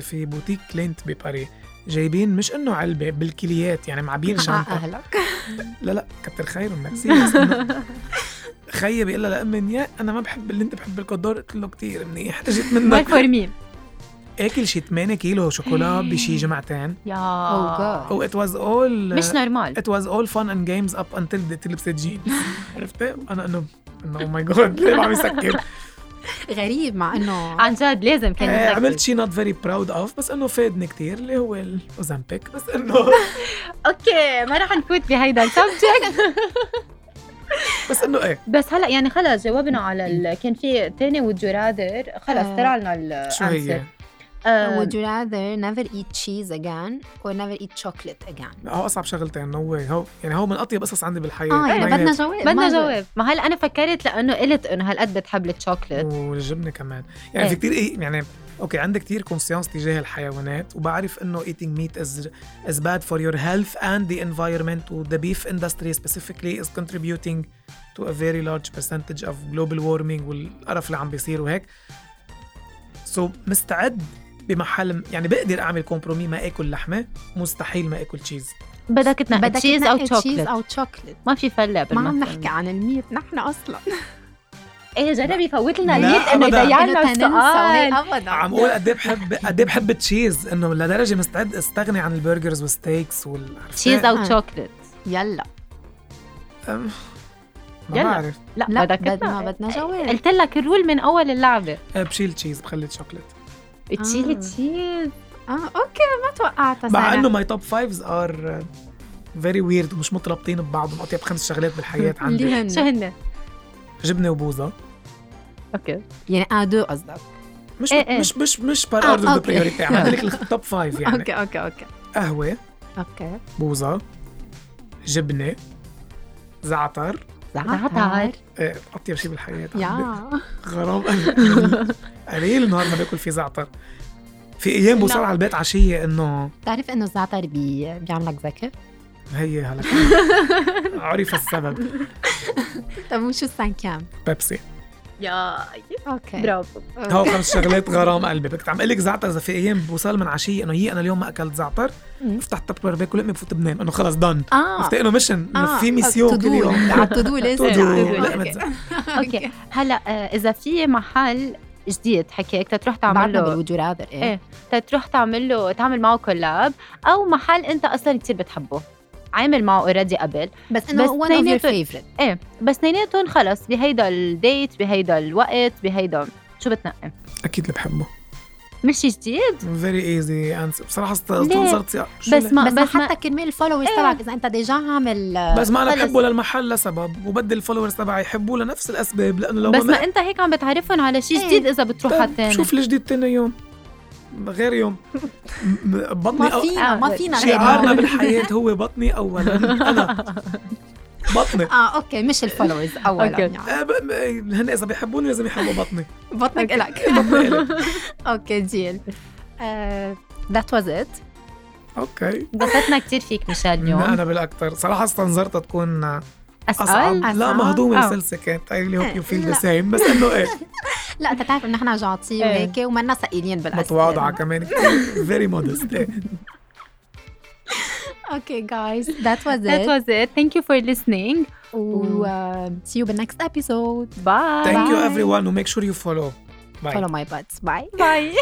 S3: في boutique Lindt بباري جايبين مش إنه علبة بالكليات يعني معبين
S1: مع [LAUGHS]
S3: شنطة.
S1: أهلك.
S3: لا لا كتر خيرهم ميرسي خيي بيقول لها لامي يا أنا ما بحب اللي أنت بحب الكودور قلت له كثير منيح. [LAUGHS] اجت
S2: ماي
S3: منك.
S2: فور مين
S3: آكل شي 8 كيلو شوكولا بشي جمعتين.
S2: يا.
S1: Oh God.
S3: و it was all
S2: مش نورمال
S3: it was all fun and games up until the تلبست جينز عرفتي؟ أنا انه إنه أو ماي جاد ليه عم يسكر؟
S1: غريب مع إنه
S2: عن جد لازم كان
S3: آه،
S2: يسكر.
S3: عملت شي نوت فيري براود اوف بس إنه فادني كتير اللي هو الاوزامبيك بس إنه [LAUGHS]
S2: okay ما رح نفوت بهيدا الـ subject [LAUGHS]
S3: بس إنه إيه؟
S2: بس هلا يعني خلص جاوبنا على ال... كان في تاني would you rather خلص
S1: آه.
S2: طلع لنا
S3: شو هي؟
S2: آه،
S1: would you rather never eat cheese again or never eat chocolate again.
S3: هو أصعب شغلتين. no way هو يعني هو من أطيب قصص عندي بالحياة.
S1: آه يعني. بدنا جواب
S2: بدنا
S1: ما-
S2: جواب. ما هلا أنا فكرت لأنه قلت إنه هالقد بتحب الشوكليت
S3: والجبنة كمان. يعني
S2: إيه.
S3: في كتير إيه يعني okay عندي كتير conscience تجاه الحيوانات وبعرف إنه eating meat is is bad for your health and the environment و the beef industry specifically is contributing to a very large percentage of global warming والقرف اللي عم بيصير وهيك. so so, مستعد بمحل يعني بقدر أعمل compromis ما آكل لحمة مستحيل ما آكل تشيز
S2: بدك تنقي
S1: cheese أو
S2: شوكليت
S1: أو شوكليت
S2: ما في فله
S1: ما عم. نحكي عن الميت نحن أصلا.
S2: إيه جرب يفوت لنا الميت
S1: إنه تننسى وهي
S2: السؤال.
S1: ابدا.
S3: عم أقول قد إيه بحب قد إيه بحب الـ cheese؟ إنه لدرجه مستعد أستغني عن الـ burgers والـ steaks وال
S2: cheese
S1: آه.
S2: أو شوكليت
S1: يلا.
S3: أم- ما
S2: يلا.
S3: بعرف.
S2: لا,
S1: لا
S2: بدك
S1: بدنا
S2: تنقي.
S1: بدنا جواب
S2: قلت لك الـ rule من أول اللعبة.
S3: أه، بشيل cheese بخلي شوكليت
S2: تشيلي
S1: آه.
S2: cheese
S1: آه okay ما توقعتها
S3: مع. إنه ماي توب فايفز ار فيري ويرد ومش مترابطين ببعضهم اطيب خمس شغلات بالحياة [LAUGHS] عندي.
S2: شو هن؟
S3: جبنة وبوظه
S2: okay.
S1: يعني أدو قصدك.
S3: مش
S2: إيه إيه.
S3: مش مش مش par order
S1: the.
S3: priority عم لك الـ top five يعني.
S1: okay okay okay.
S3: قهوة
S1: okay.
S3: بوظه جبنة زعتر.
S2: زعتر.
S3: إيه، أطيب شيء بالحياة.
S1: يا.
S3: غرام. قليل نهار ما باكل فيه زعتر. في أيام بوصل. على البيت عشية إنه
S1: بتعرف إنه الزعتر بي... بيعملك ذكي
S3: هي هلا. [LAUGHS] عرف السبب.
S1: طب وشو السانكام
S3: بيبسي.
S2: يا
S1: أوكي.
S2: برافو.
S3: هو خمس شغلات غرام قلبي. بدك عم أقول لك زعتر إذا في أيام بوصل من عشية إنه هي أنا اليوم ما أكلت زعتر. بفتح التبر باكل لقمه بفوت بنام إنه خلص دن
S1: آه.
S3: عرفتي إنه ميشن إنه في ميسيون كل. يوم. [LAUGHS]
S1: على التودو
S3: زعتر. [LAUGHS]
S2: أوكي هلا آه، إذا في محل جديد حكيك تروح تعمل له
S1: بالوجو رادر
S2: إيه. تروح تعمل له تعمل معه collab أو محل أنت أصلا كثير بتحبه. عامل معه already قبل
S1: بس
S2: بس
S1: انه your
S2: اثنيناتهم-
S1: favorite
S2: إيه بس اثنيناتهم خلص بهيدا الـ date بهيدا الوقت بهيدا شو بتنقي
S3: أكيد اللي بحبه
S2: مش جديد
S3: very easy answer بصراحة است-
S2: ليه؟
S3: صرت صيا- شو
S2: بس؟ ما
S1: بس,
S2: بس ما
S1: حتى كرمال الـ followers
S2: إيه.
S1: تبعك إذا أنت déjà عامل
S3: بس ما
S2: أنا.
S3: بحبه للمحل لسبب وبدي الـ followers تبعي يحبوه لنفس الأسباب لأنه لو
S2: بس
S3: ما
S2: ما أنت هيك عم بتعرفهم على شيء
S1: إيه.
S2: جديد إذا بتروح على
S3: طيب،
S2: الثاني
S3: شوف الجديد تاني يوم غير يوم. [LAUGHS] بطني
S1: ما
S3: أو...
S1: فينا ما
S2: آه،
S1: فينا
S3: شعارنا
S1: هون.
S3: بالحياة هو بطني أولا. أنا. بطني. [LAUGHS]
S1: آه okay مش ال followers [LAUGHS]
S2: اولا.
S1: يعني.
S3: آه، هن إذا بيحبوني لازم يحبوا بطني.
S1: بطنك إلك. okay deal that was it.
S3: Okay.
S2: انبسطنا كثير فيك ميشيل
S3: لا
S2: اليوم.
S3: أنا بالأكثر. صراحة استنظرتها تكون
S2: أسأل؟,
S1: أسأل؟
S3: لا
S2: مهضومه
S3: سلسه كانت I hope you feel the same بس إنه إيه. [LAUGHS]
S1: لا أنت بتعرف انه نحن
S2: جعطي
S1: وهيك ومنا ثقيلين بالأسئلة.
S3: متواضعة كمان very modest
S1: okay guys that was it that
S2: was it thank you for listening
S1: و see you بال next episode
S2: bye
S3: thank you
S1: every
S3: one و make sure you follow bye
S1: follow my باتس bye
S2: bye